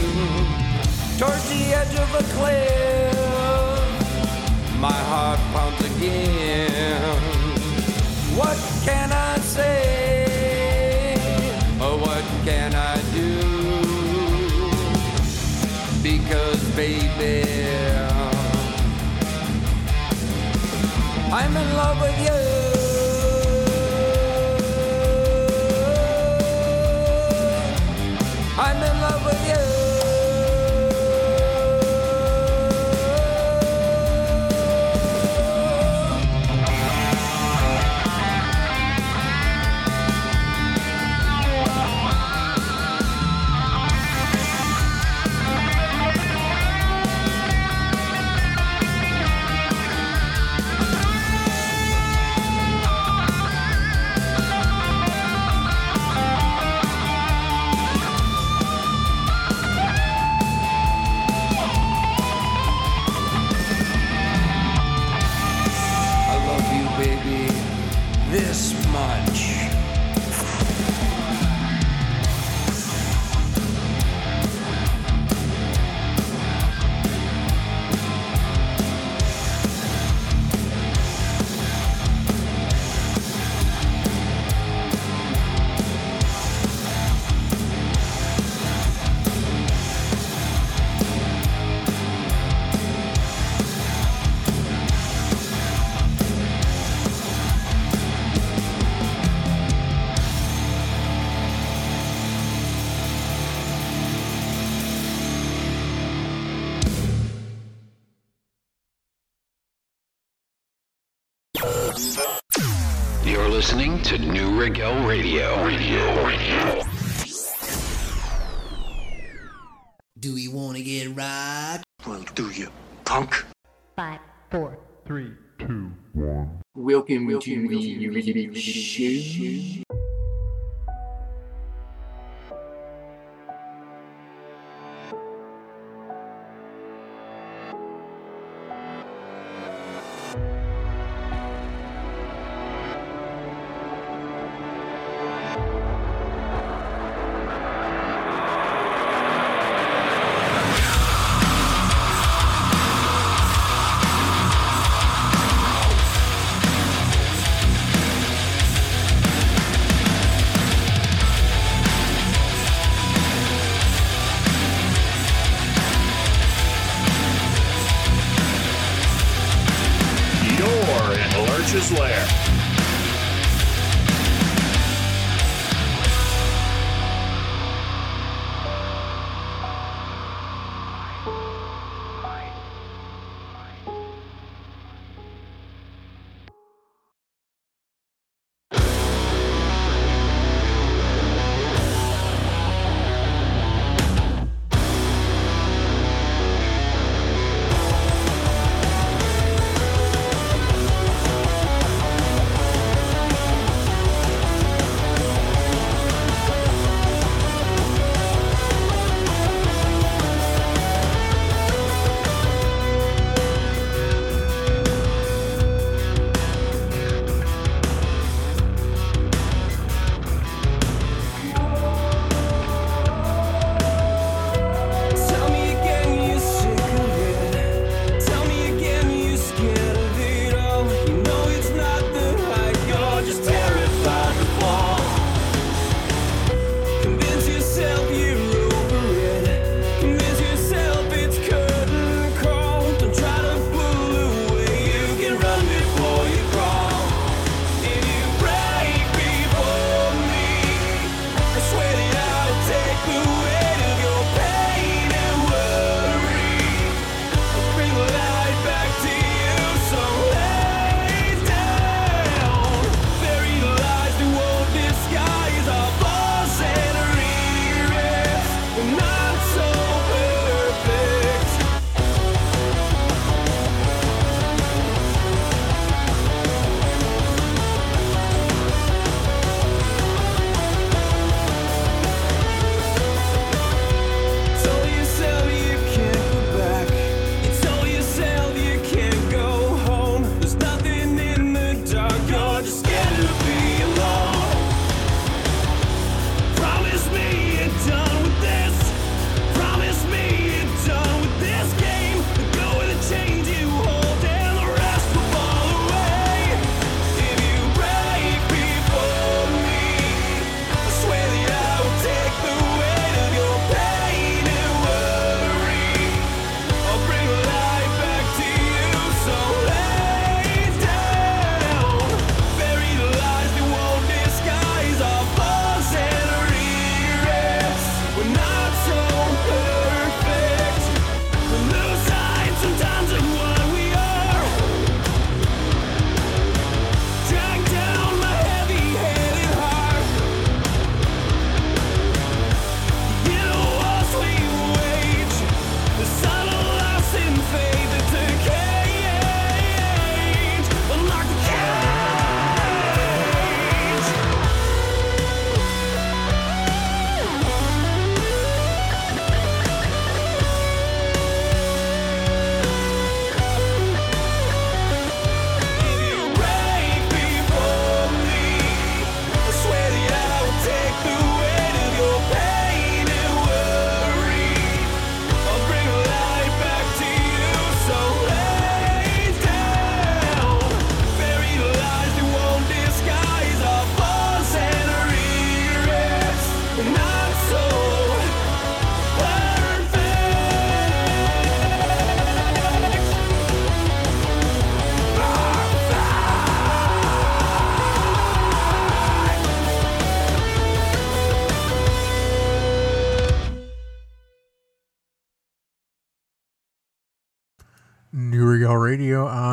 towards the edge of a cliff. My heart pounds again. What can I say? Or what can I do? Because, baby, I'm in love with you. L. Radio. Radio.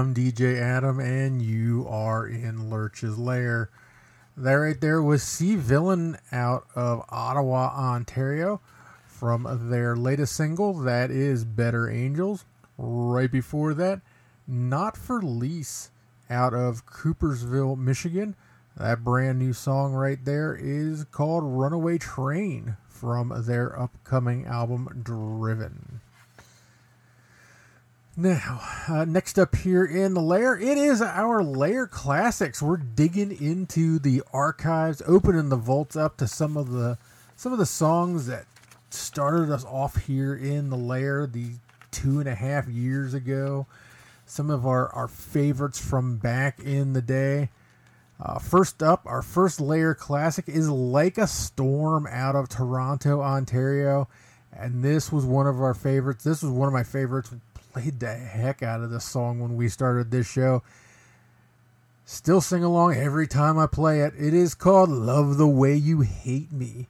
I'm DJ Adam, and you are in Lurch's Lair. That right there was CeVILAIN out of Ottawa, Ontario, from their latest single, that is Better Angels. Right before that, Not for Lease out of Coopersville, Michigan. That brand new song right there is called Runaway Train from their upcoming album Driven. Now, uh, next up here in the lair, it is our lair classics. We're digging into the archives, opening the vaults up to some of the some of the songs that started us off here in the lair the two and a half years ago. Some of our, our favorites from back in the day. Uh, first up, our first lair classic is Like a Storm out of Toronto, Ontario. And this was one of our favorites. This was one of my favorites. Played the heck out of this song when we started this show. Still sing along every time I play it. It is called Love the Way You Hate Me.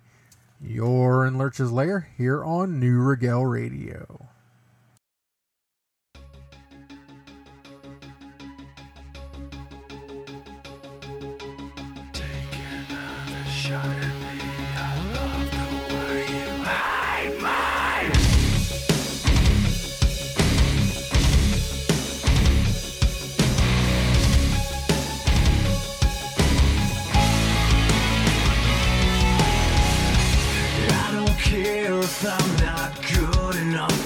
You're in Lurch's Lair here on Neue Regel Radio. I'm not good enough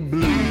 still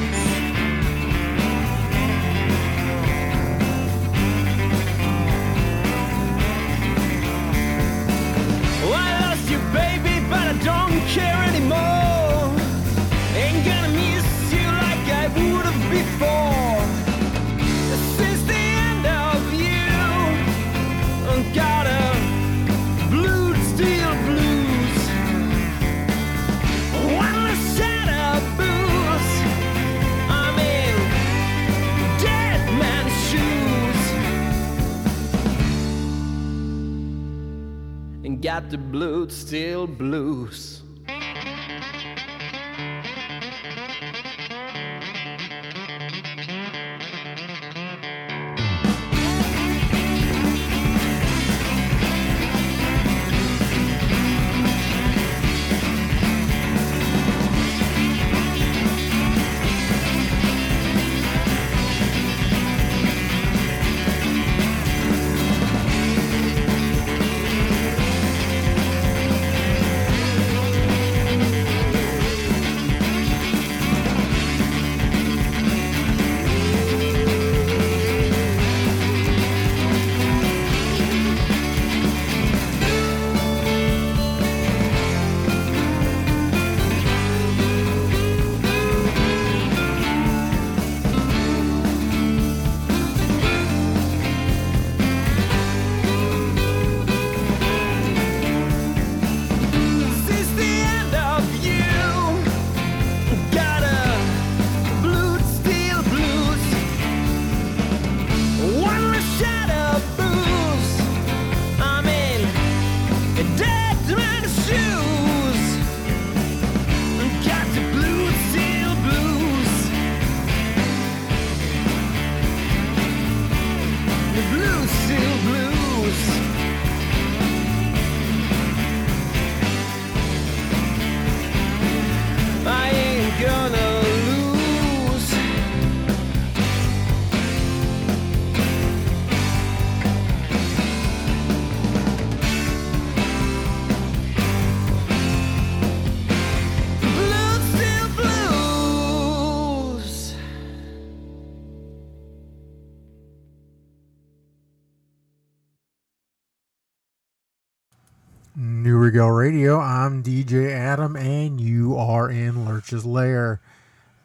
Radio. I'm DJ Adam, and you are in Lurch's Lair.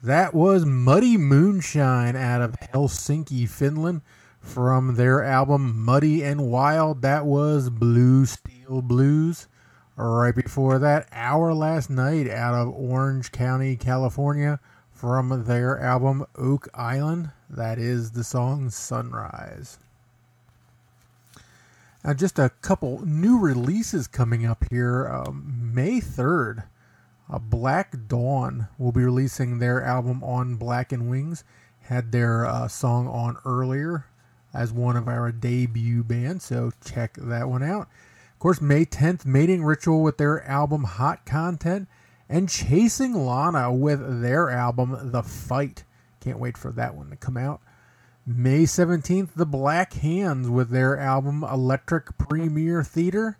That was Muddy Moonshine out of Helsinki, Finland, from their album Muddy and Wild. That was Blue Steel Blues. Right before that, Our Last Night out of Orange County, California, from their album Oak Island. That is the song Sunrise. Now, just a couple new releases coming up here. Um, May 3rd, uh, Black Dawn will be releasing their album on Black and Wings. Had their uh, song on earlier as one of our debut bands, so check that one out. Of course, May 10th, Mating Ritual with their album Hot Content, and Chasing Lana with their album The Fight. Can't wait for that one to come out. May 17th, The Black Hands with their album Electric Premier Theater.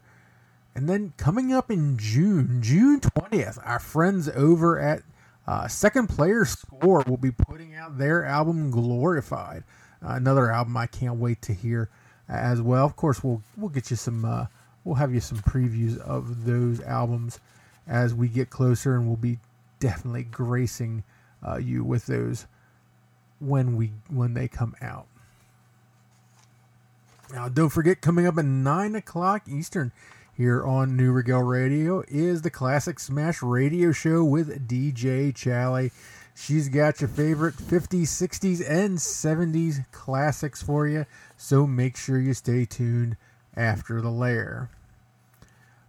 And then coming up in June, June 20th, our friends over at uh, Second Player Score will be putting out their album Glorified. Uh, another album I can't wait to hear as well. Of course, we'll we'll get you some uh, we'll have you some previews of those albums as we get closer, and we'll be definitely gracing uh, you with those when we when they come out. Now, don't forget, coming up at nine o'clock Eastern here on Neue Regel Radio is the Classic Smash Radio Show with DJ Chally. She's got your favorite 50s, 60s, and 70s classics for you, so make sure you stay tuned after the lair.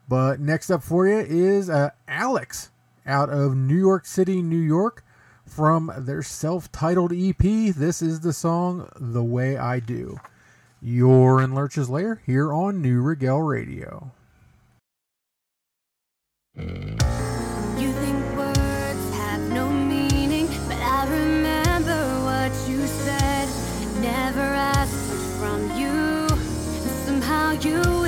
But next up for you is uh, Alex out of New York City, New York, from their self titled EP. This is the song The Way I Do. You're in Lurch's Lair here on Neue Regel Radio. You think words have no meaning, but I remember what you said. Never asked from you, somehow you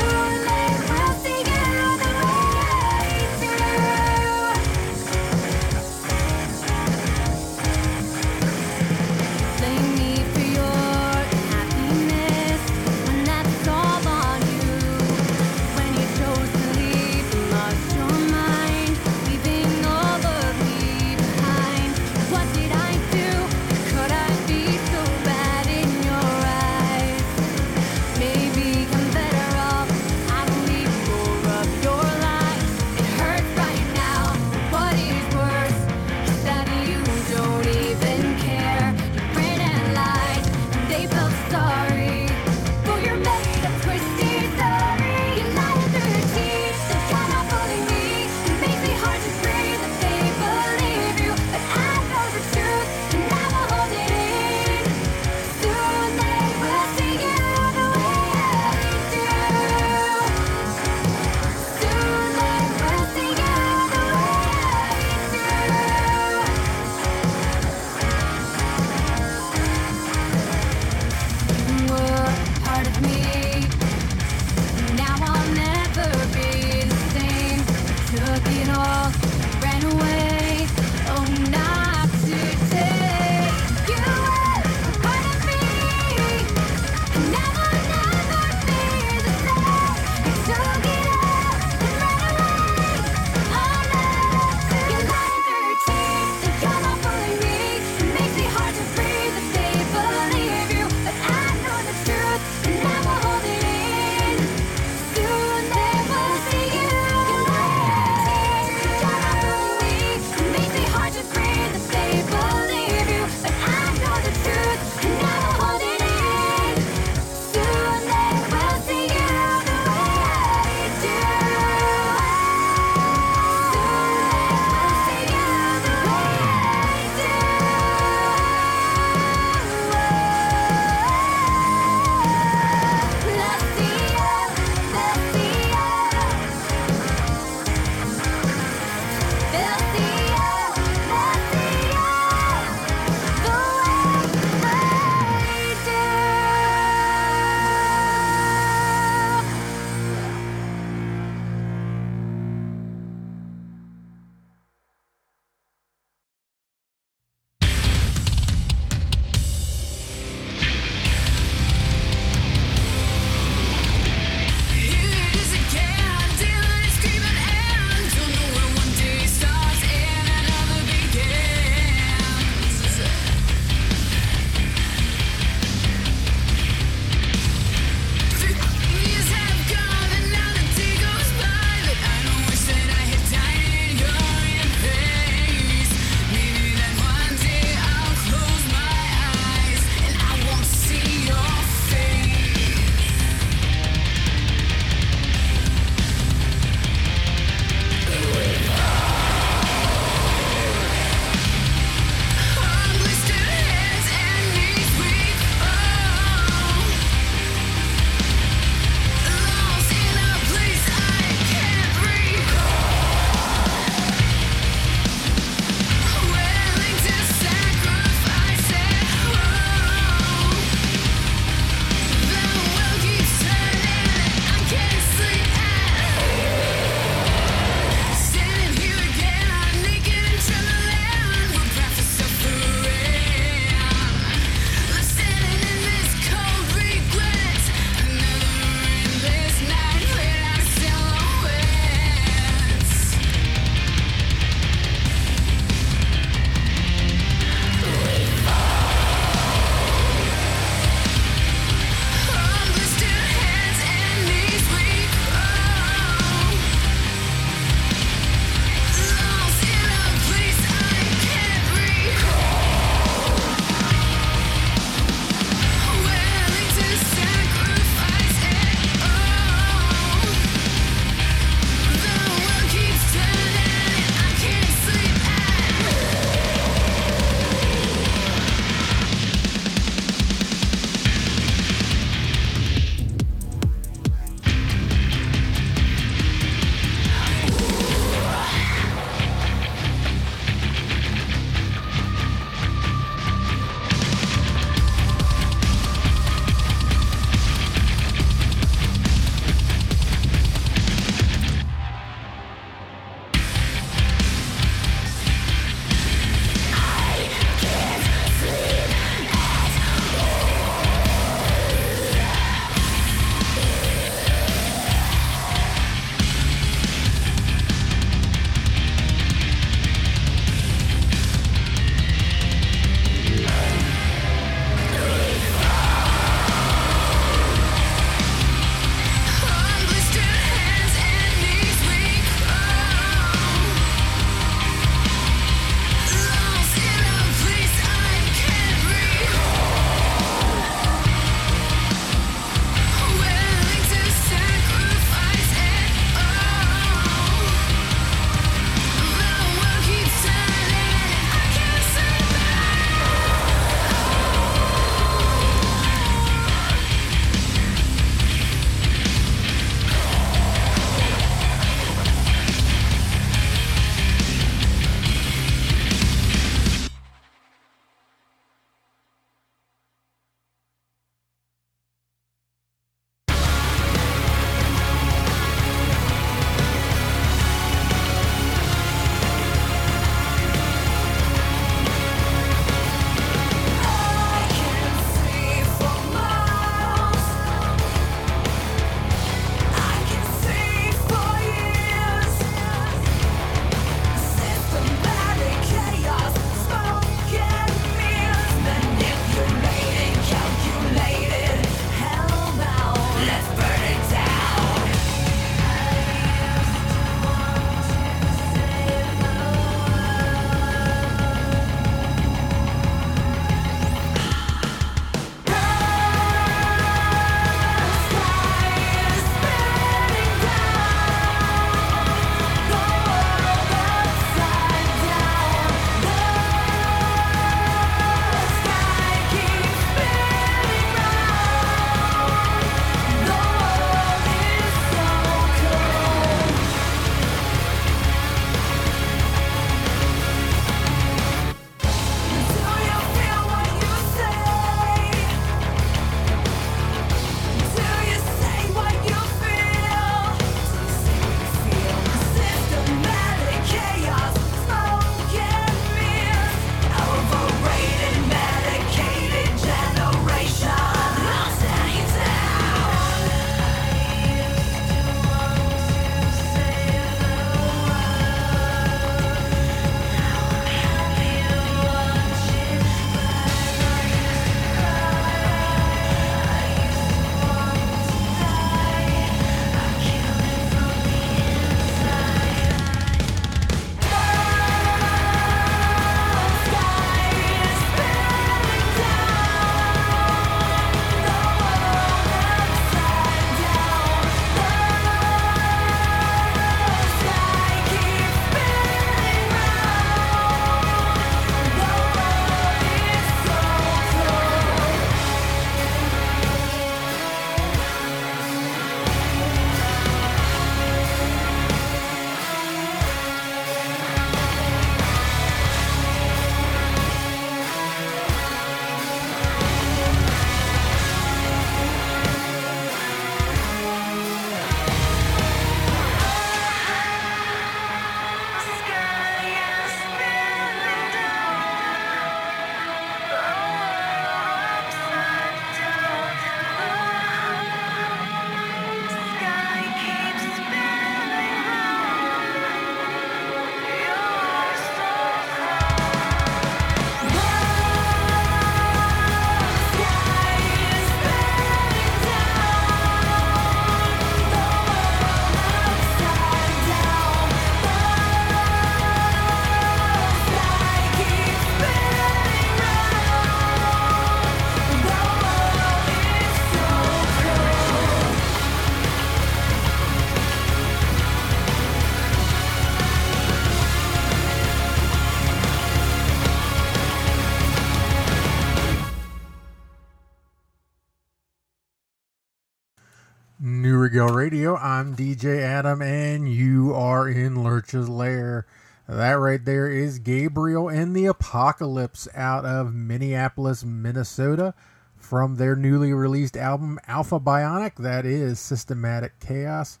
Neue Regel Radio. I'm DJ Adam, and you are in Lurch's Lair. That right there is Gabriel and the Apocalypse out of Minneapolis, Minnesota, from their newly released album Alpha Bionic. That is Systematic Chaos.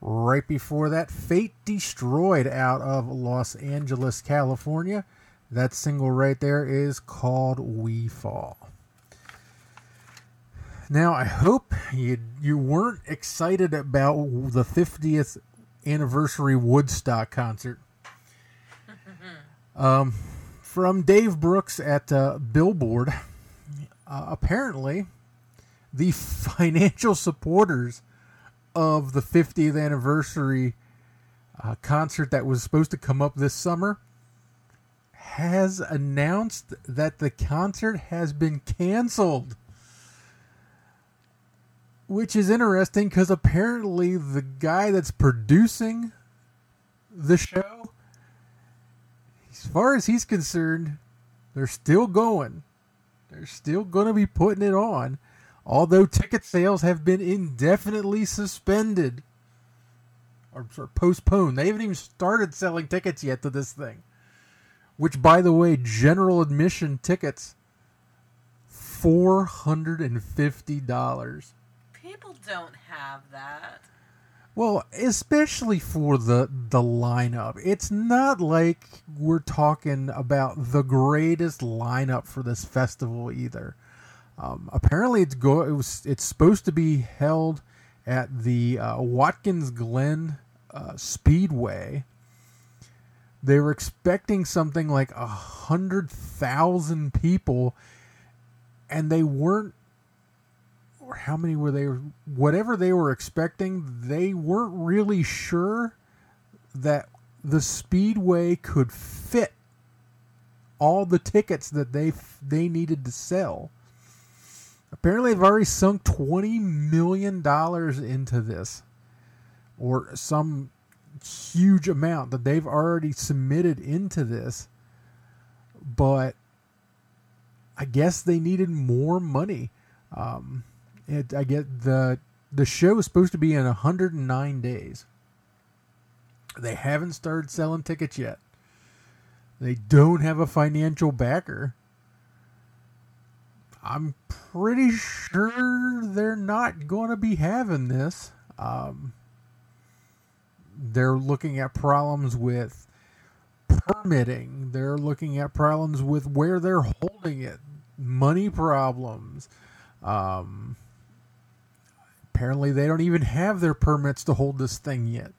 Right before that, Fate Destroyed out of Los Angeles, California. That single right there is called We Fall. Now, I hope you you weren't excited about the 50th anniversary Woodstock concert. Um, from Dave Brooks at uh, Billboard, uh, apparently, the financial supporters of the 50th anniversary uh, concert that was supposed to come up this summer has announced that the concert has been canceled which is interesting because apparently the guy that's producing the show, as far as he's concerned, they're still going. They're still going to be putting it on, although ticket sales have been indefinitely suspended or, or postponed. They haven't even started selling tickets yet to this thing. Which, by the way, general admission tickets, $450. People don't have that. Well, especially for the the lineup. It's not like we're talking about the greatest lineup for this festival either. Um, apparently, it's go. It was. It's supposed to be held at the uh, Watkins Glen uh, Speedway. They were expecting something like a hundred thousand people, and they weren't or how many were they whatever they were expecting they weren't really sure that the speedway could fit all the tickets that they they needed to sell. Apparently they've already sunk 20 million dollars into this or some huge amount that they've already submitted into this. But i guess they needed more money. Um, it, I get the the show is supposed to be in 109 days. They haven't started selling tickets yet. They don't have a financial backer. I'm pretty sure they're not going to be having this. Um, they're looking at problems with permitting. They're looking at problems with where they're holding it, money problems. Um, apparently they don't even have their permits to hold this thing yet.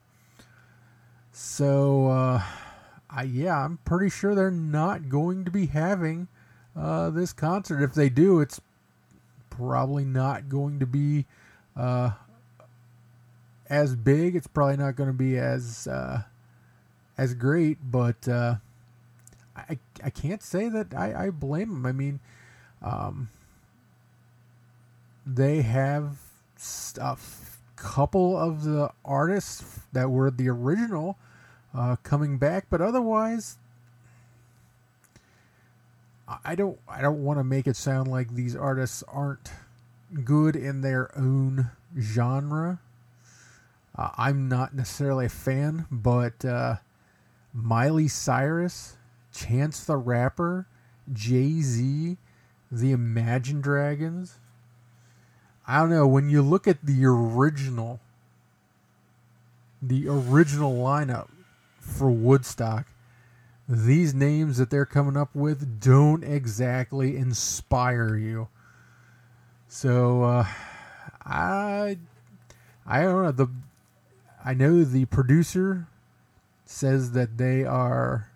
So, uh, I, yeah, I'm pretty sure they're not going to be having uh, this concert. If they do, it's probably not going to be uh, as big. It's probably not going to be as uh, as great. But uh, I I can't say that I, I blame them. I mean, um, they have a couple of the artists that were the original uh, coming back, but otherwise, I don't I don't want to make it sound like these artists aren't good in their own genre. Uh, I'm not necessarily a fan, but uh, Miley Cyrus, Chance the Rapper, Jay Z, the Imagine Dragons. I don't know. When you look at the original, the original lineup for Woodstock, these names that they're coming up with don't exactly inspire you. So uh, I I don't know the I know the producer says that they are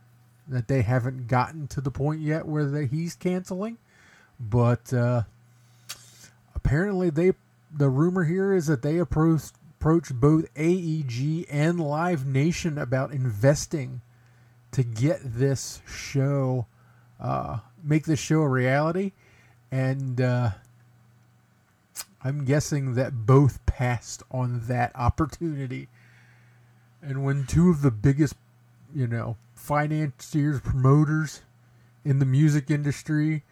that they haven't gotten to the point yet where they, he's canceling, but uh, apparently they the rumor here is that they approached approached both AEG and Live Nation about investing to get this show uh, make this show a reality. And uh, I'm guessing that both passed on that opportunity. And when two of the biggest you know financiers promoters in the music industry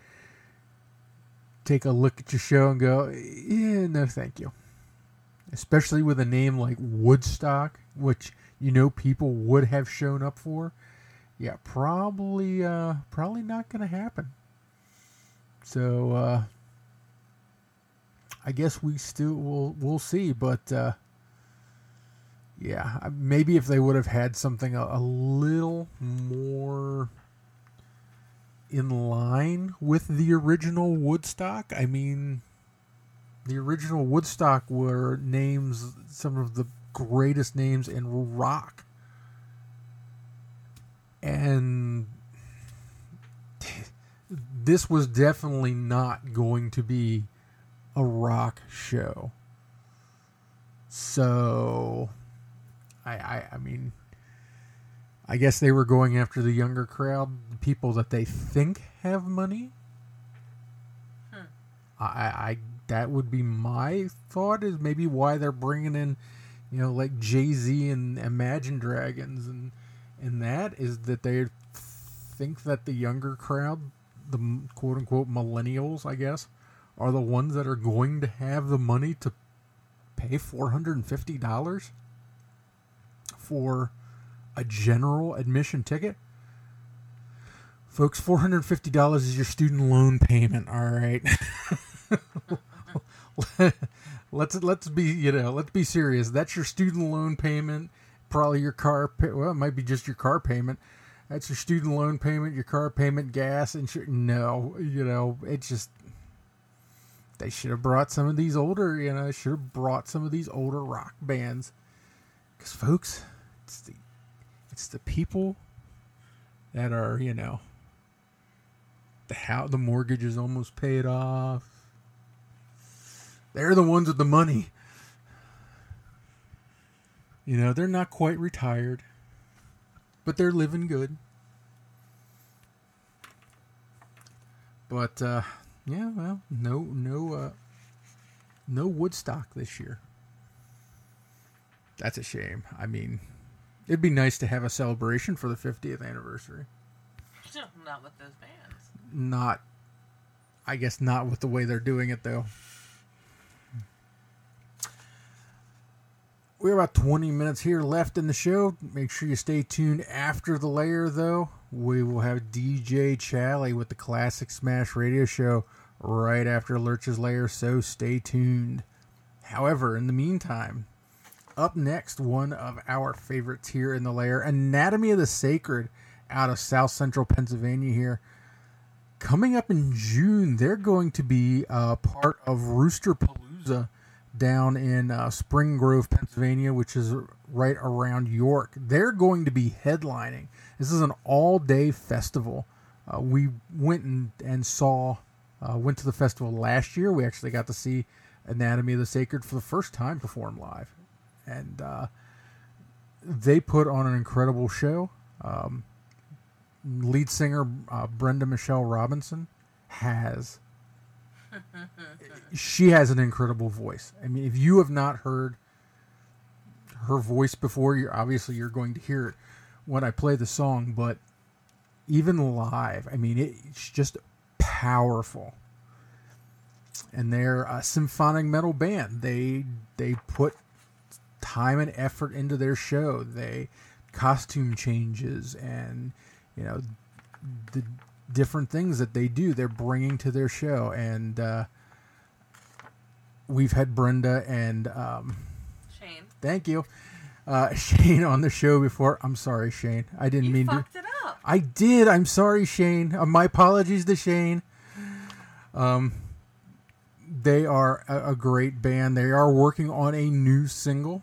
take a look at your show and go, yeah, no, thank you. especially with a name like Woodstock, which you know people would have shown up for. Yeah, probably uh probably not going to happen. So uh I guess we still will we'll see, but uh yeah, maybe if they would have had something a, a little more in line with the original Woodstock. I mean, the original Woodstock were names, some of the greatest names in rock. And this was definitely not going to be a rock show. So, I, I, I mean, I guess they were going after the younger crowd, people that they think have money. Hmm. I, I that would be my thought is maybe why they're bringing in, you know, like Jay Z and Imagine Dragons and and that is that they think that the younger crowd, the quote unquote millennials, I guess, are the ones that are going to have the money to pay four hundred and fifty dollars for a general admission ticket. Folks, four hundred fifty dollars is your student loan payment. All right, let's let's be you know let's be serious. That's your student loan payment. Probably your car. Pay, well, it might be just your car payment. That's your student loan payment, your car payment, gas, insurance. No, you know it's just they should have brought some of these older. You know, should have brought some of these older rock bands. Because folks, it's the it's the people that are you know the how the mortgage is almost paid off. They're the ones with the money. You know, they're not quite retired, but they're living good. But uh yeah, well, no no uh no Woodstock this year. That's a shame. I mean, it'd be nice to have a celebration for the 50th anniversary. Not with those bands. Not I guess not with the way they're doing it though. We're about 20 minutes here left in the show. Make sure you stay tuned after the lair, though. We will have DJ Chally with the Classic Smash Radio Show right after Lurch's Lair, so stay tuned. However, in the meantime, up next, one of our favorites here in the lair, Anatomy of the Sacred out of South Central Pennsylvania here. Coming up in June, they're going to be uh, part of Rooster Palooza down in uh, Spring Grove, Pennsylvania, which is right around York. They're going to be headlining. This is an all day festival. Uh, we went and, and saw, uh, went to the festival last year. We actually got to see Anatomy of the Sacred for the first time perform live. And uh, they put on an incredible show. Um, lead singer uh, Brenda Michelle Robinson has she has an incredible voice. I mean, if you have not heard her voice before, you're obviously you're going to hear it when I play the song. But even live, I mean, it, it's just powerful. And they're a symphonic metal band. They they put time and effort into their show. They costume changes and you know the different things that they do they're bringing to their show. And uh, we've had brenda and um, Shane. thank you. Uh, shane on the show before. I'm sorry shane. I didn't mean to. fucked to it up. i did. I'm sorry shane. Uh, my apologies to shane. Um, they are a, a great band. They are working on a new single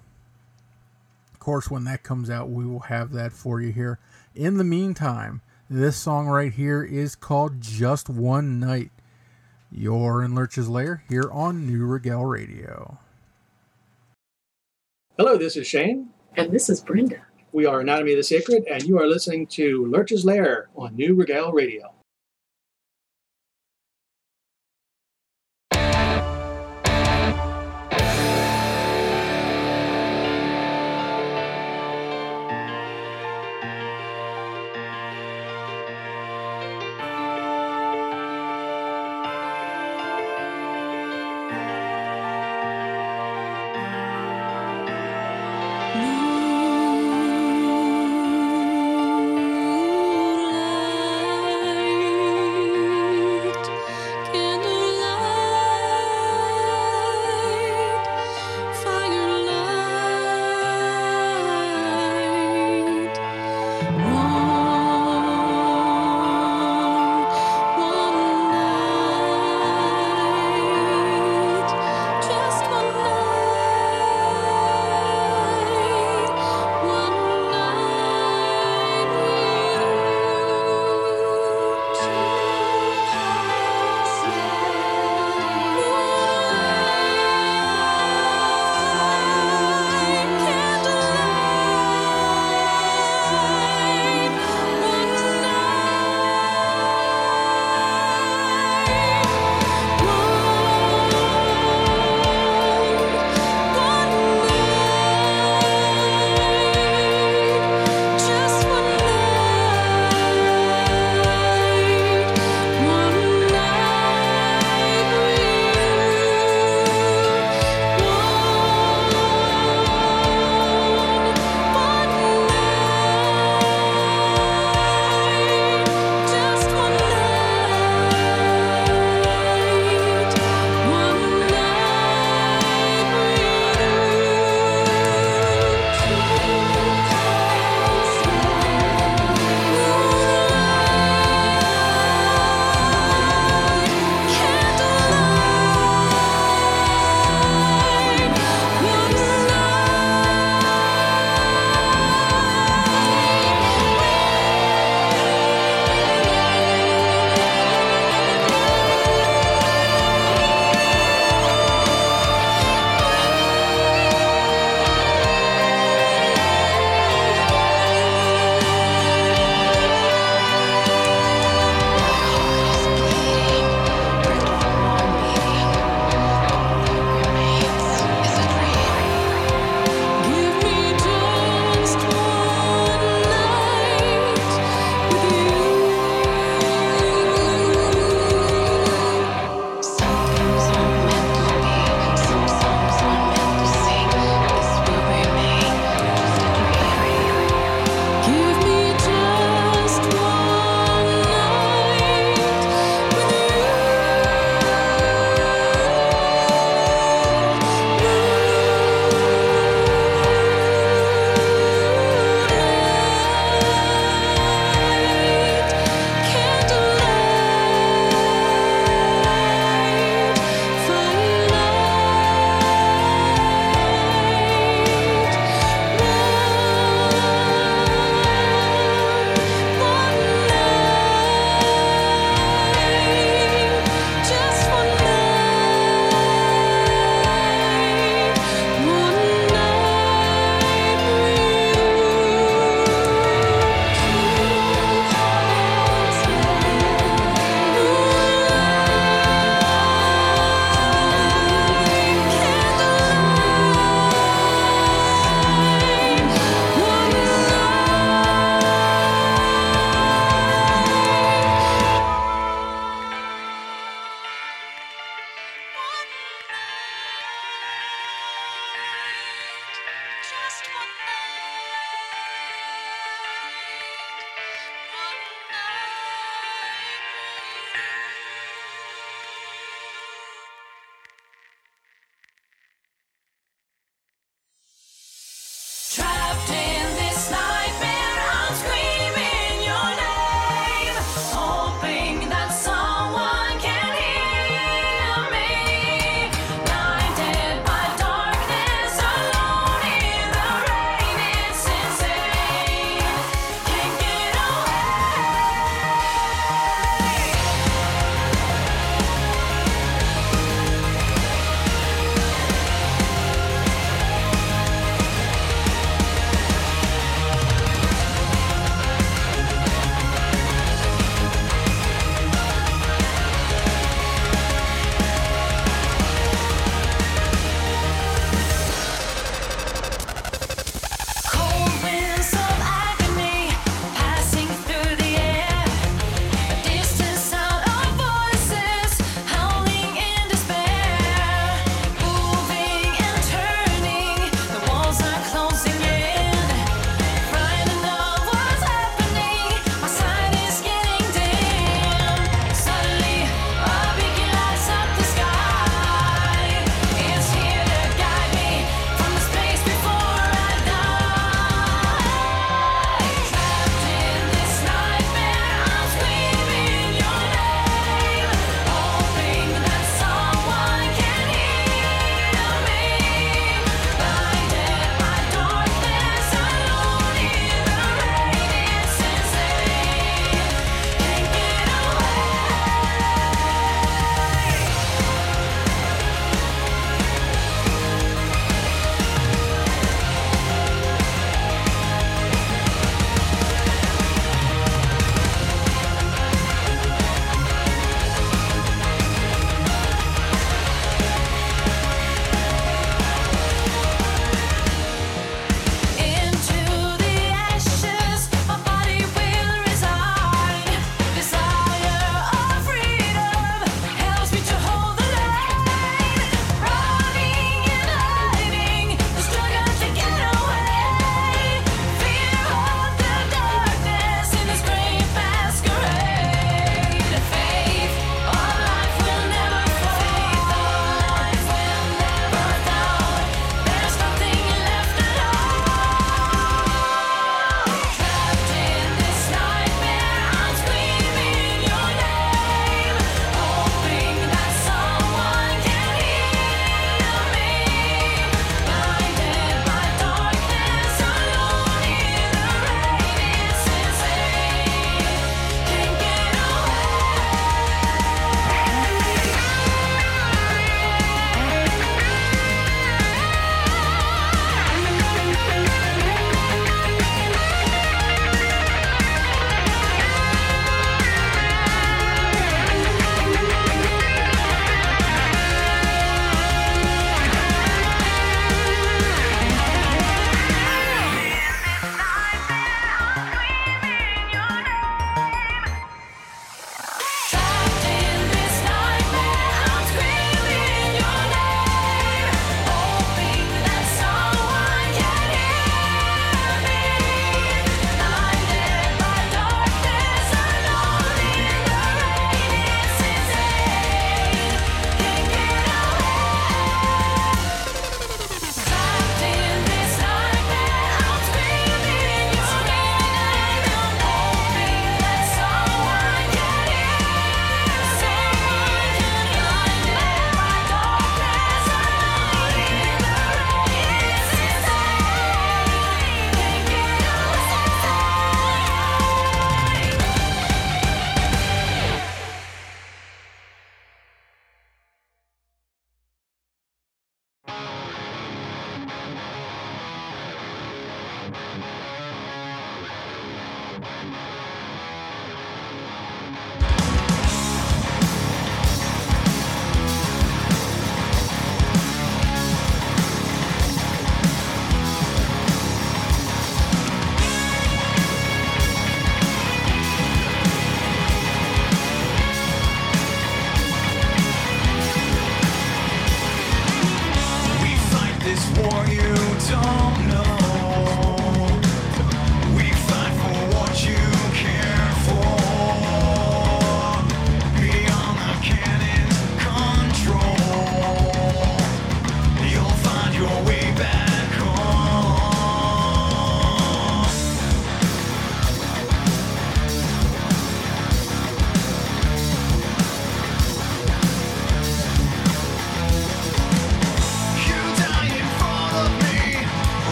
course when that comes out we will have that for you here in the meantime this song right here is called Just One Night. You're in Lurch's Lair here on Neue Regel Radio. Hello, this is Shane. And this is Brenda. We are Anatomy of the Sacred, and you are listening to Lurch's Lair on Neue Regel Radio.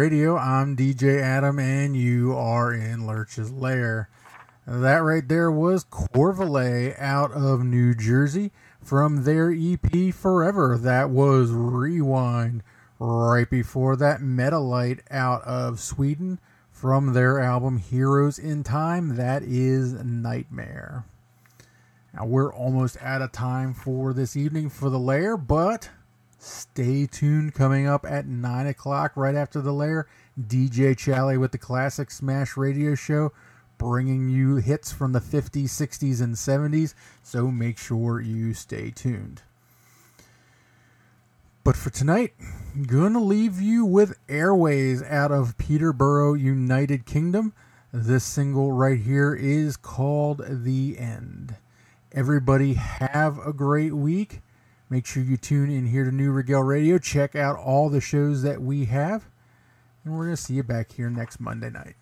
Radio. I'm DJ Adam, and you are in Lurch's Lair. That right there was Corvalet out of New Jersey from their EP Forever. That was Rewind. Right before that, Metalite out of Sweden from their album Heroes in Time. That is Nightmare. Now we're almost out of time for this evening for the lair, but stay tuned. Coming up at nine o'clock, right after the lair, DJ Chally with the Classic Smash Radio Show, bringing you hits from the 50s, 60s, and 70s. So make sure you stay tuned. But for tonight, gonna leave you with Airways out of Peterborough, United Kingdom. This single right here is called The End. Everybody have a great week. Make sure you tune in here to Neue Regel Radio. Check out all the shows that we have. And we're going to see you back here next Monday night.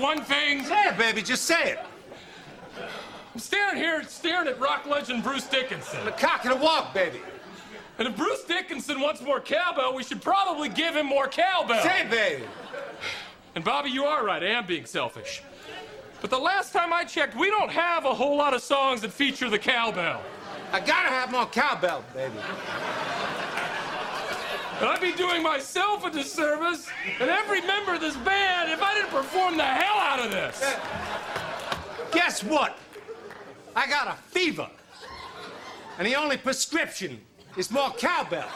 One thing? Say it, baby. Just say it. I'm standing here staring at rock legend Bruce Dickinson. The cock and a walk, baby. And if Bruce Dickinson wants more cowbell, we should probably give him more cowbell. Say it, baby. And Bobby, you are right. I am being selfish. But the last time I checked, we don't have a whole lot of songs that feature the cowbell. I gotta have more cowbell, baby. And I'd be doing myself a disservice and every member of this band if I didn't perform the hell out of this. Guess what? I got a fever. And the only prescription is more cowbell.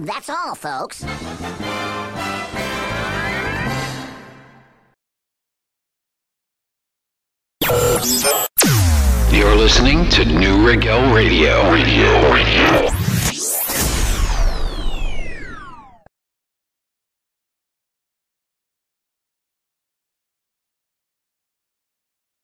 That's all, folks. You're listening to Neue Regel Radio. Radio. Radio.